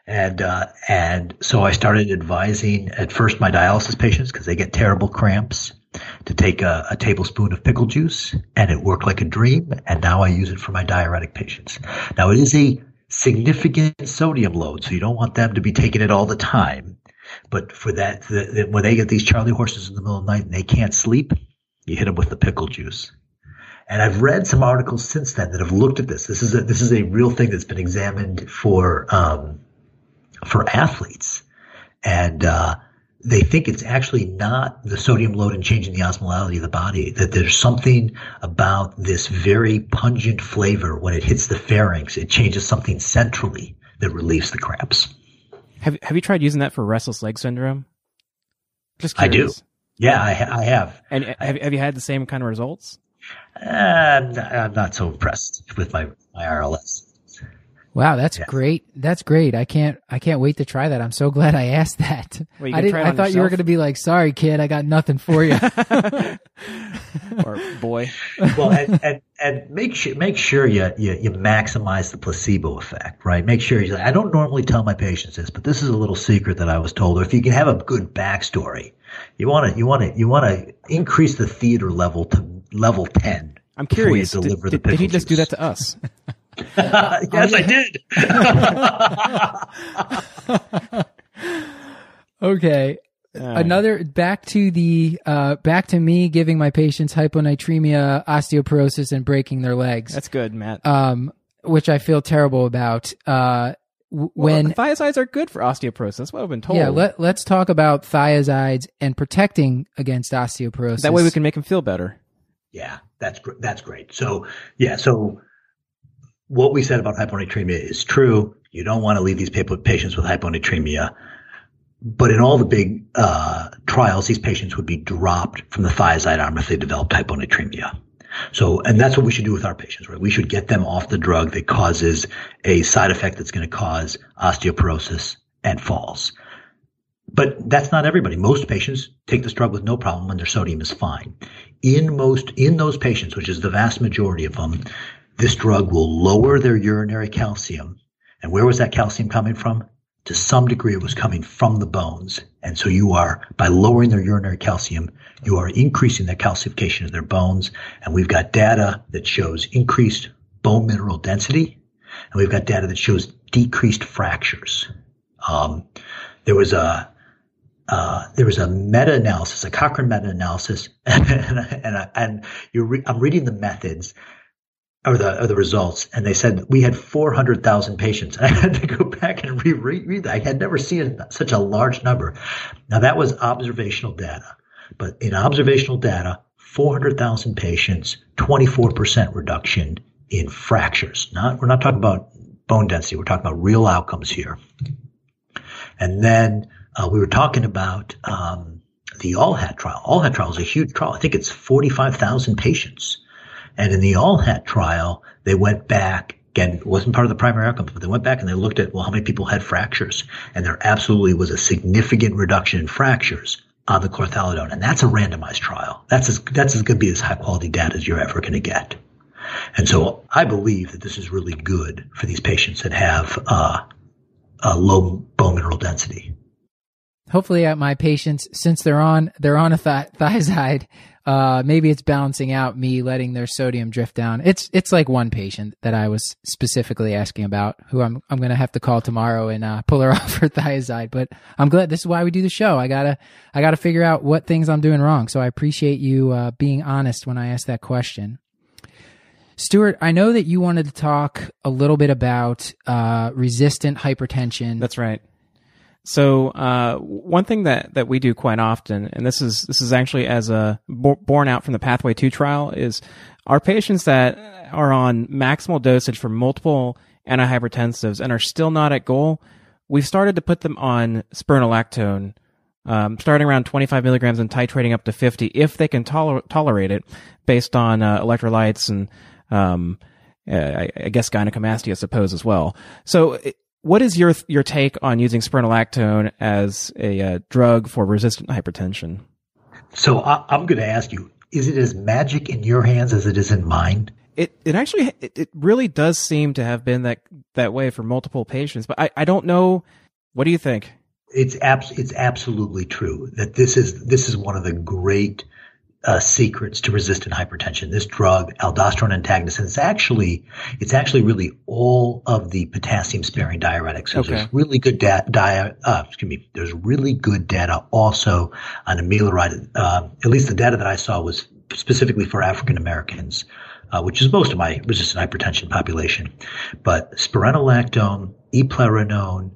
S3: And uh, and so I started advising at first my dialysis patients because they get terrible cramps to take a, a tablespoon of pickle juice, and it worked like a dream. And now I use it for my diuretic patients. Now it is a significant sodium load, so you don't want them to be taking it all the time. But for that, the, the, when they get these Charlie horses in the middle of the night and they can't sleep, you hit them with the pickle juice. And I've read some articles since then that have looked at this. This is a, this is a real thing that's been examined for um, for athletes, and uh, they think it's actually not the sodium load and changing the osmolality of the body. That there's something about this very pungent flavor when it hits the pharynx, it changes something centrally that relieves the cramps.
S2: Have Have you tried using that for restless leg syndrome? Just
S3: I do. Yeah, I, ha- I have.
S2: And have, have you had the same kind of results?
S3: Uh, I'm, not, I'm not so impressed with my my RLS.
S1: Wow, that's
S3: Yeah.
S1: great. That's great. I can't. I can't wait to try that. I'm so glad I asked that.
S2: Well, you
S1: I didn't. I
S2: on
S1: thought you were going to be like, "Sorry, kid, I got nothing for you."
S2: or boy?
S3: well, and, and, and make sure make sure you, you you maximize the placebo effect, right? Make sure you. I don't normally tell my patients this, but this is a little secret that I was told. Or if you can have a good backstory, you want to you want to you want to increase the theater level to level ten.
S2: I'm curious. Did,
S3: deliver the
S2: did, did he
S3: pickle
S2: just do that to us?
S3: yes, I did.
S1: okay. Another back to the uh, back to me giving my patients hyponatremia, osteoporosis, and breaking their legs,
S2: That's good, Matt.
S1: um, which I feel terrible about. Uh, w-
S2: Well,
S1: when
S2: thiazides are good for osteoporosis. That's what I've been told.
S1: yeah, let let's talk about thiazides and protecting against osteoporosis.
S2: that way we can make them feel better.
S3: Yeah, that's gr- that's great. So yeah, so what we said about hyponatremia is true. You don't want to leave these patients with hyponatremia, but in all the big uh, trials, these patients would be dropped from the thiazide arm if they developed hyponatremia. So, and that's what we should do with our patients, right? We should get them off the drug that causes a side effect that's going to cause osteoporosis and falls. But that's not everybody. Most patients take this drug with no problem and their sodium is fine. In most, in those patients, which is the vast majority of them, this drug will lower their urinary calcium. And where was that calcium coming from? To some degree, it was coming from the bones. And so you are, by lowering their urinary calcium, you are increasing the calcification of their bones. And we've got data that shows increased bone mineral density. And we've got data that shows decreased fractures. Um, there was a, uh, there was a meta-analysis, a Cochrane meta-analysis, and and, and you're re- I'm reading the methods or the or the results, and they said we had 400,000 patients. I had to go back and reread that. I had never seen such a large number. Now that was observational data, but in observational data, 400,000 patients, 24% reduction in fractures. Not we're not talking about bone density. We're talking about real outcomes here. And then uh, we were talking about um, the ALLHAT trial. ALLHAT trial is a huge trial. I think it's 45,000 patients. And in the ALLHAT trial, they went back. Again, it wasn't part of the primary outcome, but they went back and they looked at, well, how many people had fractures? And there absolutely was a significant reduction in fractures on the chlorthalidone, and that's a randomized trial. That's as that's as going to be as high quality data as you're ever going to get. And so I believe that this is really good for these patients that have uh, a low bone mineral density.
S1: Hopefully, at my patients, since they're on they're on a th- thiazide, uh, maybe it's balancing out me letting their sodium drift down. It's it's like one patient that I was specifically asking about, who I'm I'm gonna have to call tomorrow and uh, pull her off her thiazide. But I'm glad this is why we do the show. I gotta I gotta figure out what things I'm doing wrong. So I appreciate you uh, being honest when I ask that question. Stuart, I know that you wanted to talk a little bit about uh, resistant hypertension.
S2: That's right. So uh, one thing that, that we do quite often, and this is this is actually as a born out from the Pathway Two trial, is our patients that are on maximal dosage for multiple antihypertensives and are still not at goal. We've started to put them on spironolactone, um, starting around 25 milligrams and titrating up to 50 if they can toler- tolerate it, based on uh, electrolytes and um, uh, I, I, guess gynecomastia, I suppose, as well. So what is your your take on using spironolactone as a uh, drug for resistant hypertension?
S3: So I, am going to ask you: Is it as magic in your hands as it is in mine?
S2: It it actually it, it really does seem to have been that that way for multiple patients, but I, I don't know. What do you think?
S3: It's abs- it's absolutely true that this is this is one of the great uh, secrets to resistant hypertension. This drug, aldosterone antagonist, it's actually it's actually really all of the potassium sparing diuretics. So okay. there's really good data. Di- uh, excuse me. There's really good data also on amiloride. Uh, at least the data that I saw was specifically for African Americans, uh, which is most of my resistant hypertension population. But spironolactone, eplerenone,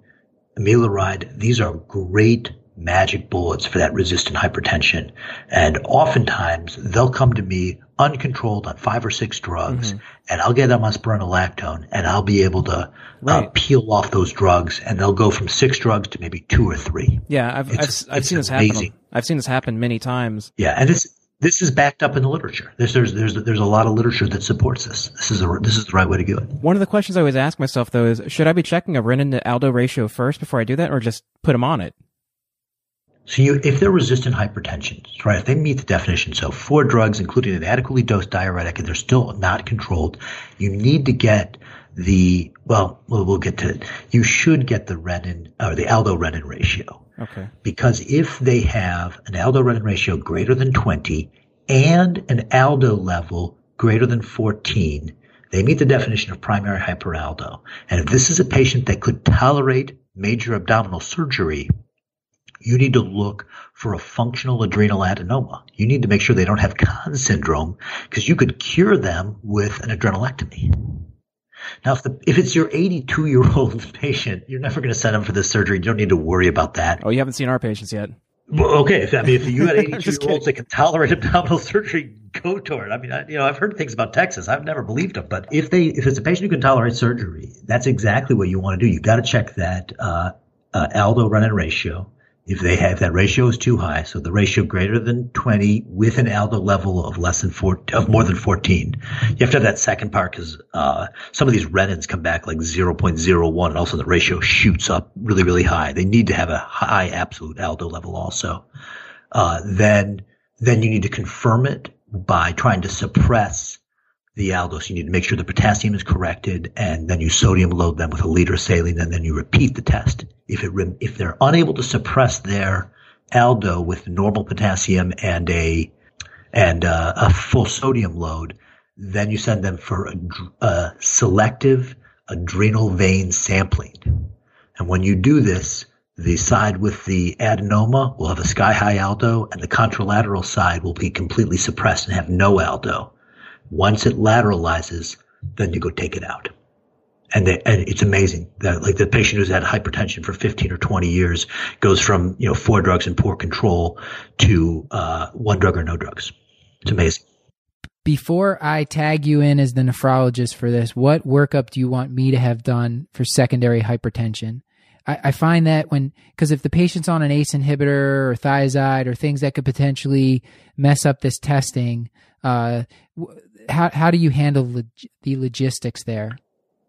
S3: amiloride, these are great magic bullets for that resistant hypertension. And oftentimes they'll come to me uncontrolled on five or six drugs mm-hmm. and I'll get them on spironolactone and I'll be able to uh, right. uh, peel off those drugs and they'll go from six drugs to maybe two or three.
S2: Yeah. I've, it's, I've, I've seen this happen. I've seen this happen many times.
S3: Yeah. And this, this is backed up in the literature. There's, there's, there's, there's a lot of literature that supports this. This is a, this is the right way to do it.
S2: One of the questions I always ask myself though is, should I be checking a renin to aldo ratio first before I do that or just put them on it?
S3: So you, if they're resistant hypertension, right, if they meet the definition, so four drugs, including an adequately dosed diuretic, and they're still not controlled, you need to get the, well, we'll, we'll get to it. You should get the renin, or the aldo-renin ratio.
S2: Okay.
S3: Because if they have an aldo-renin ratio greater than 20 and an aldo level greater than 14, they meet the definition of primary hyperaldo. And if this is a patient that could tolerate major abdominal surgery, you need to look for a functional adrenal adenoma. You need to make sure they don't have Conn syndrome because you could cure them with an adrenalectomy. Now, if, the, if it's your 82 year old patient, you're never going to send them for this surgery. You don't need to worry about that.
S2: Oh, you haven't seen our patients yet.
S3: Well, okay. If, I mean, if you had 82 year olds that can tolerate abdominal surgery, go to it. I mean, I, you know, I've heard things about Texas. I've never believed them, but if they, if it's a patient who can tolerate surgery, that's exactly what you want to do. You've got to check that uh, uh, Aldo renin ratio if they have that ratio is too high, so the ratio greater than 20 with an aldo level of less than four, of more than 14, you have to have that second part because uh, some of these renins come back like 0.01 and also the ratio shoots up really, really high. They need to have a high absolute aldo level also. Uh, then, then you need to confirm it by trying to suppress the aldose. You need to make sure the potassium is corrected, and then you sodium load them with a liter of saline, and then you repeat the test. If it if they're unable to suppress their aldo with normal potassium and a and uh, a full sodium load, then you send them for a, a selective adrenal vein sampling. And when you do this, the side with the adenoma will have a sky high aldo, and the contralateral side will be completely suppressed and have no aldo. Once it lateralizes, then you go take it out. And, they, and it's amazing that like the patient who's had hypertension for 15 or 20 years goes from, you know, four drugs and poor control to, uh, one drug or no drugs. It's amazing.
S1: Before I tag you in as the nephrologist for this, what workup do you want me to have done for secondary hypertension? I, I find that when, because if the patient's on an ACE inhibitor or thiazide or things that could potentially mess up this testing, uh, how how do you handle log- the logistics there?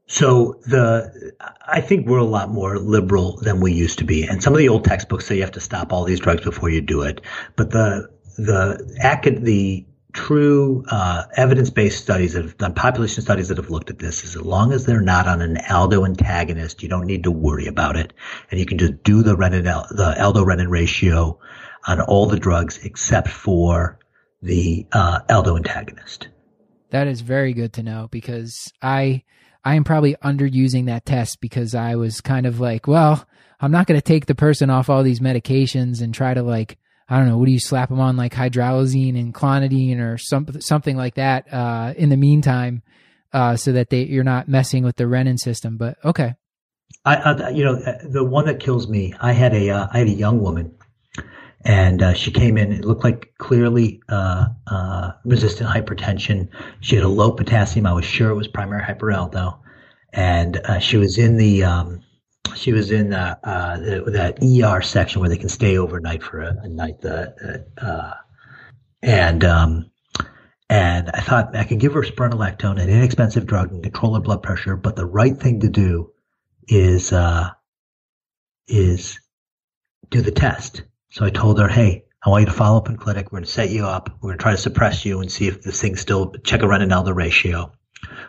S3: So the I think we're a lot more liberal than we used to be, and some of the old textbooks say you have to stop all these drugs before you do it. But the the the true uh, evidence-based studies that have done population studies that have looked at this is as long as they're not on an aldo antagonist, you don't need to worry about it, and you can just do the renin the aldo renin ratio on all the drugs except for the uh, aldo antagonist.
S1: That is very good to know because I I am probably underusing that test because I was kind of like, well, I'm not going to take the person off all these medications and try to like, I don't know, what do you slap them on like hydralazine and clonidine or some, something like that, uh, in the meantime, uh, so that they, you're not messing with the renin system. But okay.
S3: I, I you know, the one that kills me, I had a, uh, I had a young woman and uh, she came in. It looked like clearly uh, uh, resistant hypertension. She had a low potassium. I was sure it was primary hyperaldo, and uh, she was in the um, she was in uh, uh, the, that ER section where they can stay overnight for a, a night. The and um, and I thought I could give her spironolactone, an inexpensive drug, and control her blood pressure. But the right thing to do is uh is do the test so I told her, hey, I want you to follow up in clinic. We're going to set you up. We're going to try to suppress you and see if this thing still check a renin aldo ratio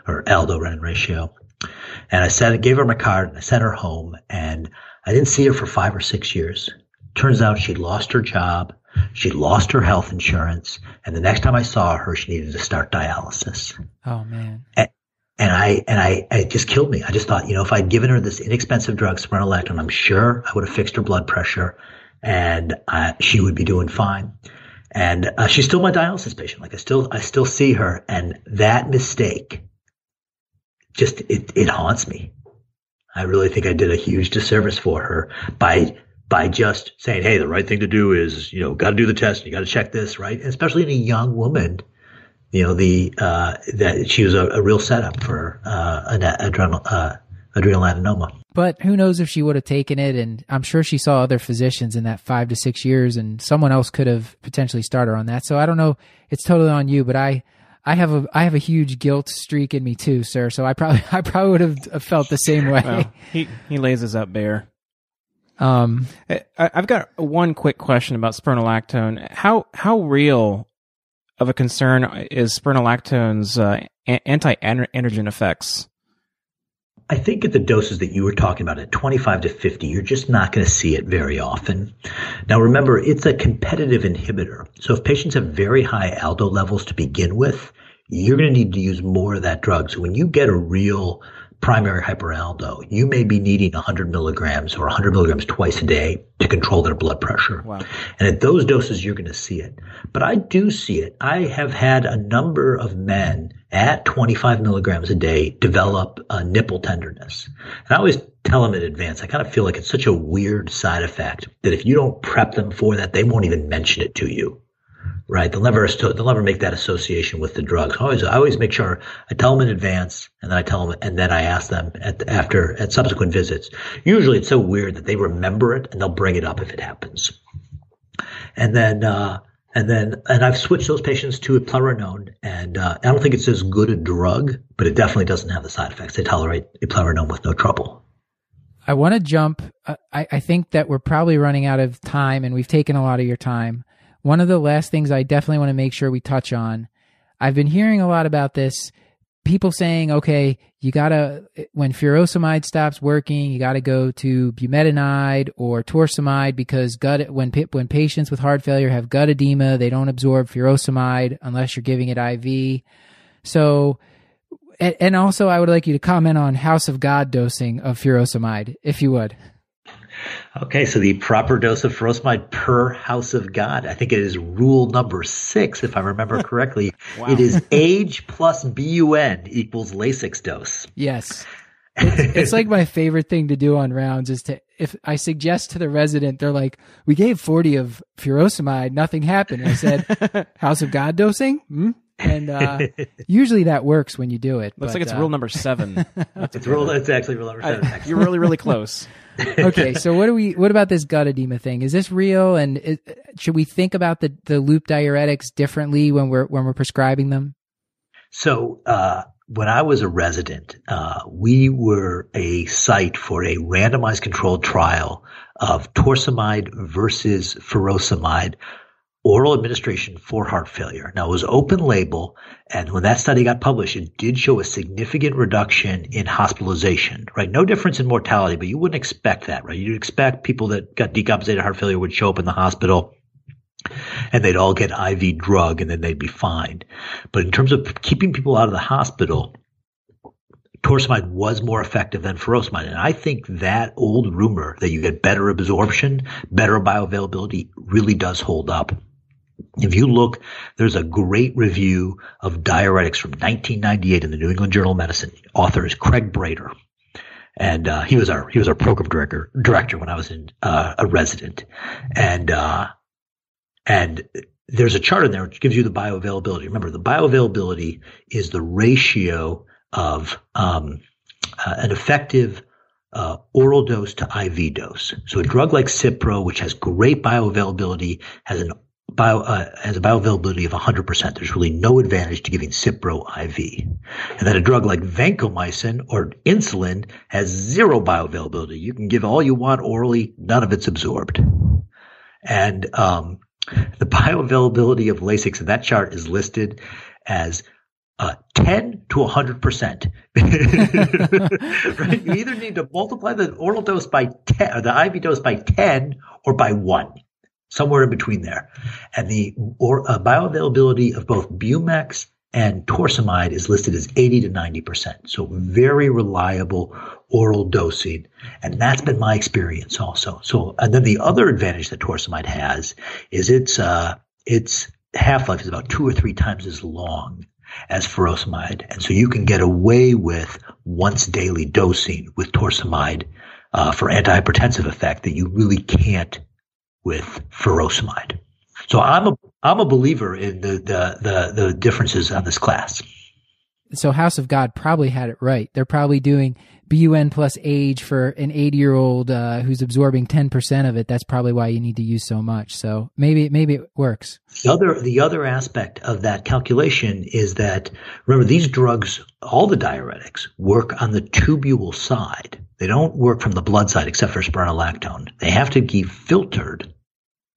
S3: or aldo renin ratio. And I said, I gave her my card. and I sent her home, and I didn't see her for five or six years. Turns out she'd lost her job. She'd lost her health insurance. And the next time I saw her, she needed to start dialysis.
S1: Oh man.
S3: And, and I and I it just killed me. I just thought, you know, if I'd given her this inexpensive drug, spironolactone, I'm sure I would have fixed her blood pressure and uh, she would be doing fine. And uh, she's still my dialysis patient. Like I still, I still see her, and that mistake just it, it haunts me. I really think I did a huge disservice for her by by just saying, "Hey, the right thing to do is, you know, got to do the test. You got to check this, right?" And especially in a young woman, you know, the uh, that she was a, a real setup for uh, an adrenal uh, adrenal adenoma.
S1: But who knows if she would have taken it? And I'm sure she saw other physicians in that five to six years, and someone else could have potentially started on that. So I don't know. It's totally on you, but I. I have a I have a huge guilt streak in me too, sir. So I probably I probably would have felt the same way. Well,
S2: he he lays us up bare. Um, I, have got one quick question about spironolactone. How how real of a concern is spironolactone's uh, anti-androgen effects?
S3: I think at the doses that you were talking about at 25 to 50, you're just not going to see it very often. Now, remember, it's a competitive inhibitor. So if patients have very high aldo levels to begin with, you're going to need to use more of that drug. So when you get a real primary hyperaldo, you may be needing 100 milligrams or 100 milligrams twice a day to control their blood pressure. Wow. And at those doses, you're going to see it. But I do see it. I have had a number of men at 25 milligrams a day develop a nipple tenderness. And I always tell them in advance, I kind of feel like it's such a weird side effect that if you don't prep them for that, they won't even mention it to you right? They'll never they'll never make that association with the drugs. I always I always make sure I tell them in advance, and then I tell them, and then I ask them at after at subsequent visits. Usually, it's so weird that they remember it and they'll bring it up if it happens. And then uh, and then and I've switched those patients to eplerenone, and uh, I don't think it's as good a drug, but it definitely doesn't have the side effects. They tolerate eplerenone with no trouble.
S1: I want to jump. Uh, I, I think that we're probably running out of time, and we've taken a lot of your time. One of the last things I definitely want to make sure we touch on. I've been hearing a lot about this. People saying, okay, you gotta, when furosemide stops working, you gotta go to bumetanide or torsemide because gut, when, when patients with heart failure have gut edema, they don't absorb furosemide unless you're giving it IV. So, and also I would like you to comment on House of God dosing of furosemide, if you would.
S3: Okay, so the proper dose of furosemide per house of God. I think it is rule number six, if I remember correctly. wow. It is age plus BUN equals Lasix dose.
S1: Yes. It's, it's, like my favorite thing to do on rounds is to if I suggest to the resident, they're like, "We gave forty of furosemide, nothing happened." I said, "House of God dosing." Hmm? And uh, usually that works when you do it.
S2: Looks
S1: but,
S2: like it's
S1: uh,
S2: rule number seven.
S3: it's rule. It's actually rule number seven.
S2: I, you're really, really close
S1: okay, so what do we? What about this gut edema thing? Is this real? And it, should we think about the the loop diuretics differently when we're when we're prescribing them?
S3: So uh, when I was a resident, uh, we were a site for a randomized controlled trial of torsemide versus furosemide oral administration for heart failure. Now it was open label, and when that study got published, it did show a significant reduction in hospitalization, right? No difference in mortality, but you wouldn't expect that, right? You'd expect people that got decompensated heart failure would show up in the hospital and they'd all get IV drug and then they'd be fine. But in terms of keeping people out of the hospital, torsemide was more effective than furosemide. And I think that old rumor that you get better absorption, better bioavailability really does hold up. If you look, there's a great review of diuretics from 1998 in the New England Journal of Medicine. Author is Craig Brater. And uh, he was our he was our program director director when I was in uh, a resident, and uh, and there's a chart in there which gives you the bioavailability. Remember, the bioavailability is the ratio of um, uh, an effective uh, oral dose to IV dose. So a drug like Cipro, which has great bioavailability, has an bio, uh, has a bioavailability of 100%. There's really no advantage to giving Cipro IV. And then a drug like vancomycin or insulin has zero bioavailability. You can give all you want orally, none of it's absorbed. And um, the bioavailability of Lasix in that chart is listed as uh, 10 to 100%. right? You either need to multiply the oral dose by 10, or the IV dose by 10 or by 1, somewhere in between there. And the or, uh, bioavailability of both Bumex and torsemide is listed as 80 to 90%. So very reliable oral dosing. And that's been my experience also. So, and then the other advantage that torsemide has is its, uh, its half-life is about two or three times as long as furosemide. And so you can get away with once daily dosing with torsemide uh, for antihypertensive effect that you really can't with furosemide. So I'm a I'm a believer in the the the, the differences on this class.
S1: So House of God probably had it right. They're probably doing BUN plus age for an 80 year old uh, who's absorbing 10% of it. That's probably why you need to use so much. So maybe, maybe it works.
S3: The other, the other aspect of that calculation is that remember these drugs, all the diuretics work on the tubule side. They don't work from the blood side except for spironolactone. They have to be filtered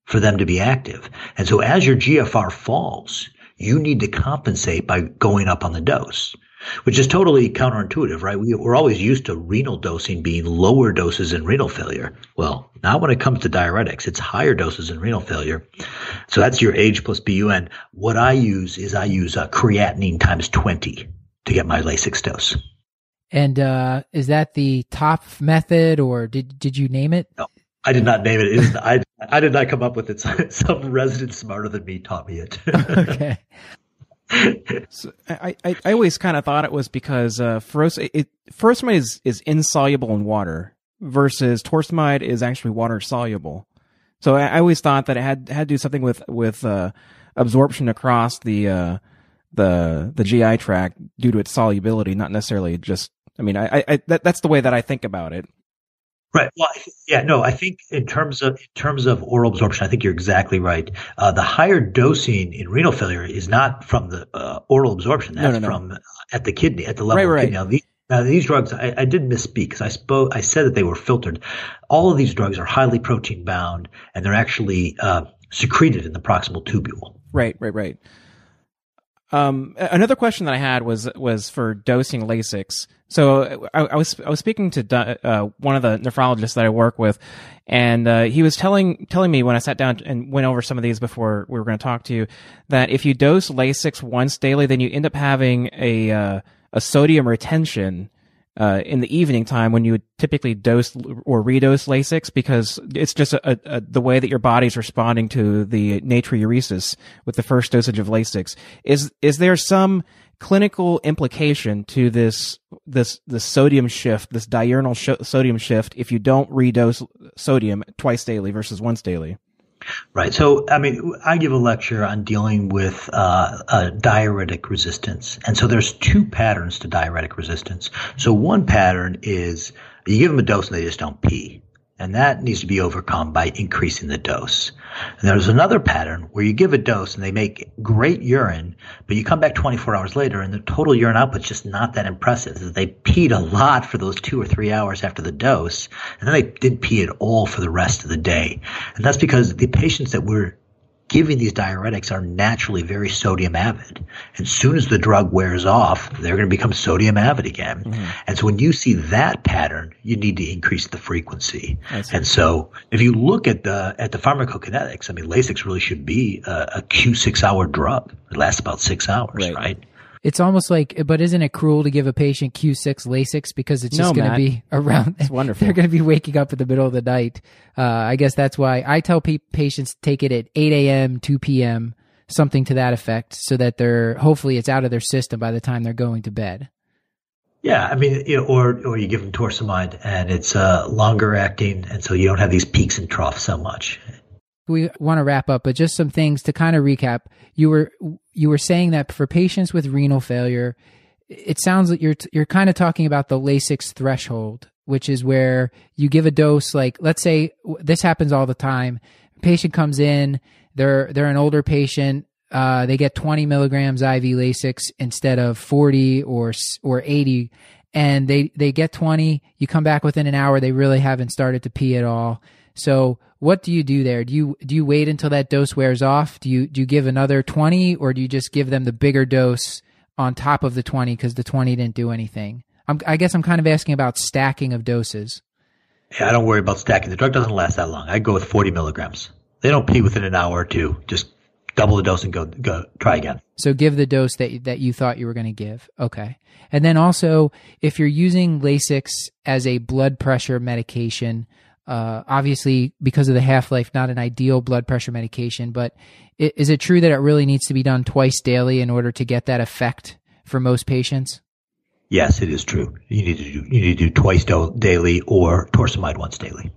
S3: for them to be active. And so as your GFR falls, you need to compensate by going up on the dose which is totally counterintuitive, right? We, are always used to renal dosing being lower doses in renal failure. Well, now when it comes to diuretics, it's higher doses in renal failure. So that's your age plus BUN. What I use is I use a creatinine times 20 to get my Lasix dose.
S1: And uh, is that the Topf method, or did did you name it?
S3: No, I did not name it. it is, I I did not come up with it. Some resident smarter than me taught me it.
S1: okay
S2: so I, I, I always kind of thought it was because uh, furos- it, furosemide is, is insoluble in water versus torsemide is actually water soluble. So I, I, always thought that it had had to do something with with uh, absorption across the uh, the the GI tract due to its solubility, not necessarily just. I mean, I, I that, that's the way that I think about it.
S3: Right. Well, yeah, no, I think in terms of in terms of oral absorption, I think you're exactly right. Uh, the higher dosing in renal failure is not from the uh, oral absorption. That's no, no, no. from uh, at the kidney, at the level right, of kidney. Now, these, now, these drugs, I, I did misspeak because I spoke. I said that they were filtered. All of these drugs are highly protein bound, and they're actually uh, secreted in the proximal tubule.
S2: Right, right, right. Um, another question that I had was was for dosing Lasix. So I, I was I was speaking to uh, one of the nephrologists that I work with, and uh, he was telling telling me when I sat down and went over some of these before we were going to talk to you that if you dose Lasix once daily, then you end up having a uh, a sodium retention uh, in the evening time when you would typically dose or redose Lasix because it's just a, a, the way that your body's responding to the natriuresis with the first dosage of Lasix. Is is there some clinical implication to this this this sodium shift, this diurnal sh- sodium shift, if you don't redose sodium twice daily versus once daily?
S3: Right. So, I mean, I give a lecture on dealing with uh, uh, diuretic resistance. And so there's two patterns to diuretic resistance. So one pattern is you give them a dose and they just don't pee. And that needs to be overcome by increasing the dose. And there's another pattern where you give a dose and they make great urine, but you come back 24 hours later and the total urine output's just not that impressive. They peed a lot for those two or three hours after the dose, and then they didn't pee at all for the rest of the day. And that's because the patients that we're giving these diuretics are naturally very sodium avid. And as soon as the drug wears off, they're going to become sodium avid again. Mm-hmm. And so when you see that pattern, you need to increase the frequency. And so if you look at the at the pharmacokinetics, I mean, Lasix really should be a, a Q6 hour drug. It lasts about six hours, right? right?
S1: It's almost like, but isn't it cruel to give a patient Q6 Lasix because it's just no, going to be around?
S2: It's wonderful.
S1: They're going to be waking up in the middle of the night. Uh, I guess that's why I tell pe- patients to take it at 8 a.m., 2 p.m., something to that effect, so that they're hopefully it's out of their system by the time they're going to bed.
S3: Yeah, I mean, you know, or or you give them torsemide and it's uh, longer acting, and so you don't have these peaks and troughs so much
S1: we want to wrap up, but just some things to kind of recap. You were you were saying that for patients with renal failure, it sounds like you're you're kind of talking about the Lasix threshold, which is where you give a dose. Like let's say this happens all the time. patient comes in, they're they're an older patient. Uh, they get 20 milligrams IV Lasix instead of 40 or or 80, and they they get 20. You come back within an hour, they really haven't started to pee at all so what do you do there? Do you do you wait until that dose wears off? Do you do you give another 20 or do you just give them the bigger dose on top of the 20 cuz the 20 didn't do anything? I'm, I guess I'm kind of asking about stacking of doses.
S3: Yeah, I don't worry about stacking. The drug doesn't last that long. I go with 40 milligrams. They don't pee within an hour or two. Just double the dose and go go try again.
S1: So give the dose that that you thought you were going to give. Okay. And then also if you're using Lasix as a blood pressure medication, uh, obviously, because of the half life, not an ideal blood pressure medication. But is it true that it really needs to be done twice daily in order to get that effect for most patients?
S3: Yes, it is true. You need to do you need to do twice do- daily or torsemide once daily.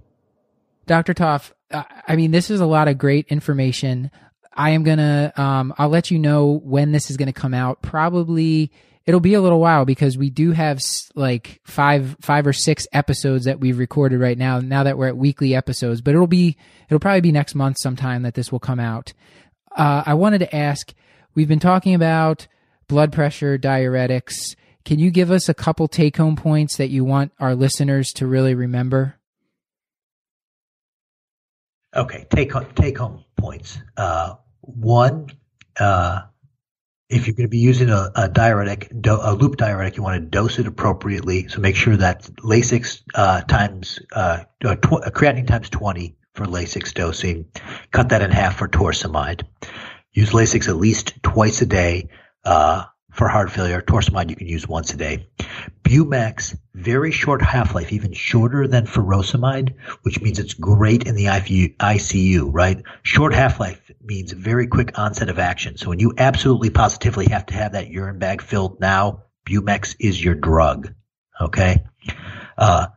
S1: Dr. Topf, I mean, this is a lot of great information. I am gonna, um, I'll let you know when this is gonna come out. Probably it'll be a little while because we do have like five five or six episodes that we've recorded right now now that we're at weekly episodes but it'll be it'll probably be next month sometime that this will come out. Uh, i wanted to ask we've been talking about blood pressure diuretics. Can you give us a couple take home points that you want our listeners to really remember?
S3: Okay take home take home points. Uh, one uh, if you're going to be using a, a diuretic, do, a loop diuretic, you want to dose it appropriately. So make sure that Lasix uh, times uh, tw- creatinine times 20 for Lasix dosing. Cut that in half for torsemide. Use Lasix at least twice a day. Uh, for heart failure. Torsemide you can use once a day. Bumex, very short half-life, even shorter than furosemide, which means it's great in the ICU, right? Short half-life means very quick onset of action. So when you absolutely positively have to have that urine bag filled now, Bumex is your drug. Okay? Uh,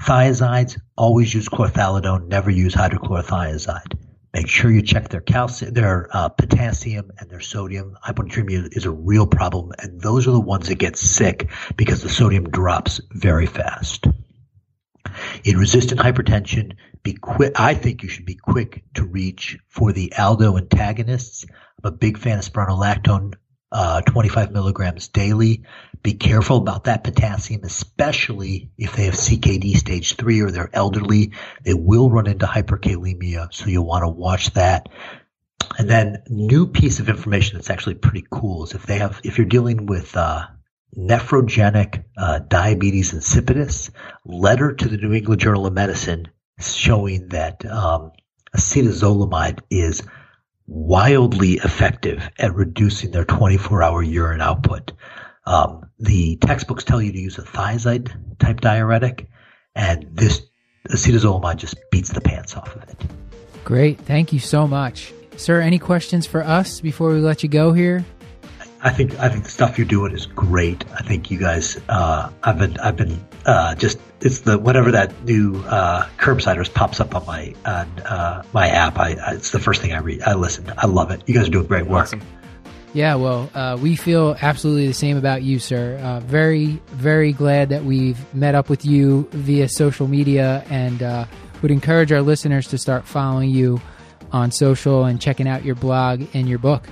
S3: thiazides, always use chlorthalidone, never use hydrochlorothiazide. Make sure you check their calcium, their uh, potassium, and their sodium. Hyponatremia is a real problem, and those are the ones that get sick because the sodium drops very fast. In resistant hypertension, be quick. I think you should be quick to reach for the aldo antagonists. I'm a big fan of spironolactone uh, 25 milligrams daily. Be careful about that potassium, especially if they have CKD stage three or they're elderly. They will run into hyperkalemia, so you'll want to watch that. And then new piece of information that's actually pretty cool is if they have, if you're dealing with uh, nephrogenic uh, diabetes insipidus, letter to the New England Journal of Medicine showing that um, acetazolamide is wildly effective at reducing their 24 hour urine output. Um, the textbooks tell you to use a thiazide type diuretic, and this acetazolamide just beats the pants off of it.
S1: Great. Thank you so much. Sir, any questions for us before we let you go here?
S3: I think I think the stuff you're doing is great. I think you guys. Uh, I've been I've been uh, just it's the whatever that new uh, curbsiders pops up on my on uh, my app. I, I, it's the first thing I read. I listen. I love it. You guys are doing great work. Awesome.
S1: Yeah, well, uh, we feel absolutely the same about you, sir. Uh, very, very glad that we've met up with you via social media and uh, would encourage our listeners to start following you on social and checking out your blog and your book.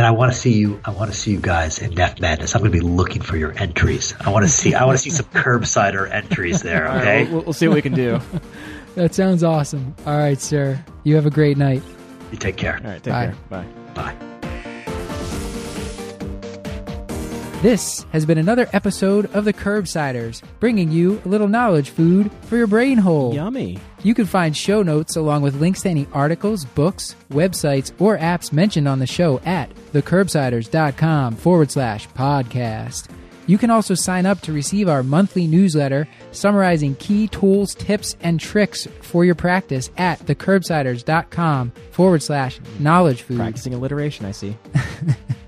S3: And I want to see you. I want to see you guys in NephMadness. I'm going to be looking for your entries. I want to see. I want to see some curbsider entries there.
S2: All right,
S3: Okay.
S2: we'll, we'll see what we can do.
S1: That sounds awesome. All right, sir. You have a great night.
S3: You take care.
S2: All right, take
S1: Bye.
S2: care. Bye.
S3: Bye.
S1: This has been another episode of the Curbsiders, bringing you a little knowledge food for your brain hole.
S2: Yummy.
S1: You can find show notes along with links to any articles, books, websites, or apps mentioned on the show at thecurbsiders.com forward slash podcast. You can also sign up to receive our monthly newsletter summarizing key tools, tips, and tricks for your practice at thecurbsiders.com forward slash knowledge food.
S2: Practicing alliteration, I see.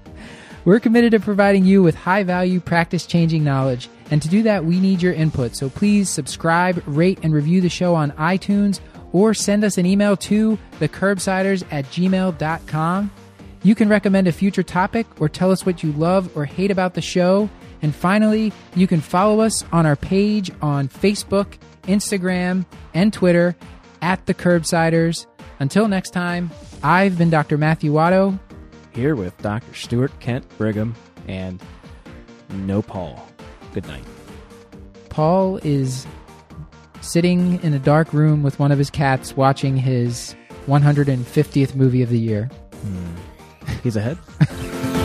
S1: We're committed to providing you with high value, practice changing knowledge. And to do that, we need your input. So please subscribe, rate, and review the show on iTunes or send us an email to thecurbsiders at gmail.com. You can recommend a future topic or tell us what you love or hate about the show. And finally, you can follow us on our page on Facebook, Instagram, and Twitter at the Curbsiders. Until next time, I've been Dr. Matthew Watto.
S2: Here with Dr. Stuart Kent Brigham and no Paul. Good night.
S1: Paul is sitting in a dark room with one of his cats watching his 150th movie of the year. Hmm.
S2: He's ahead.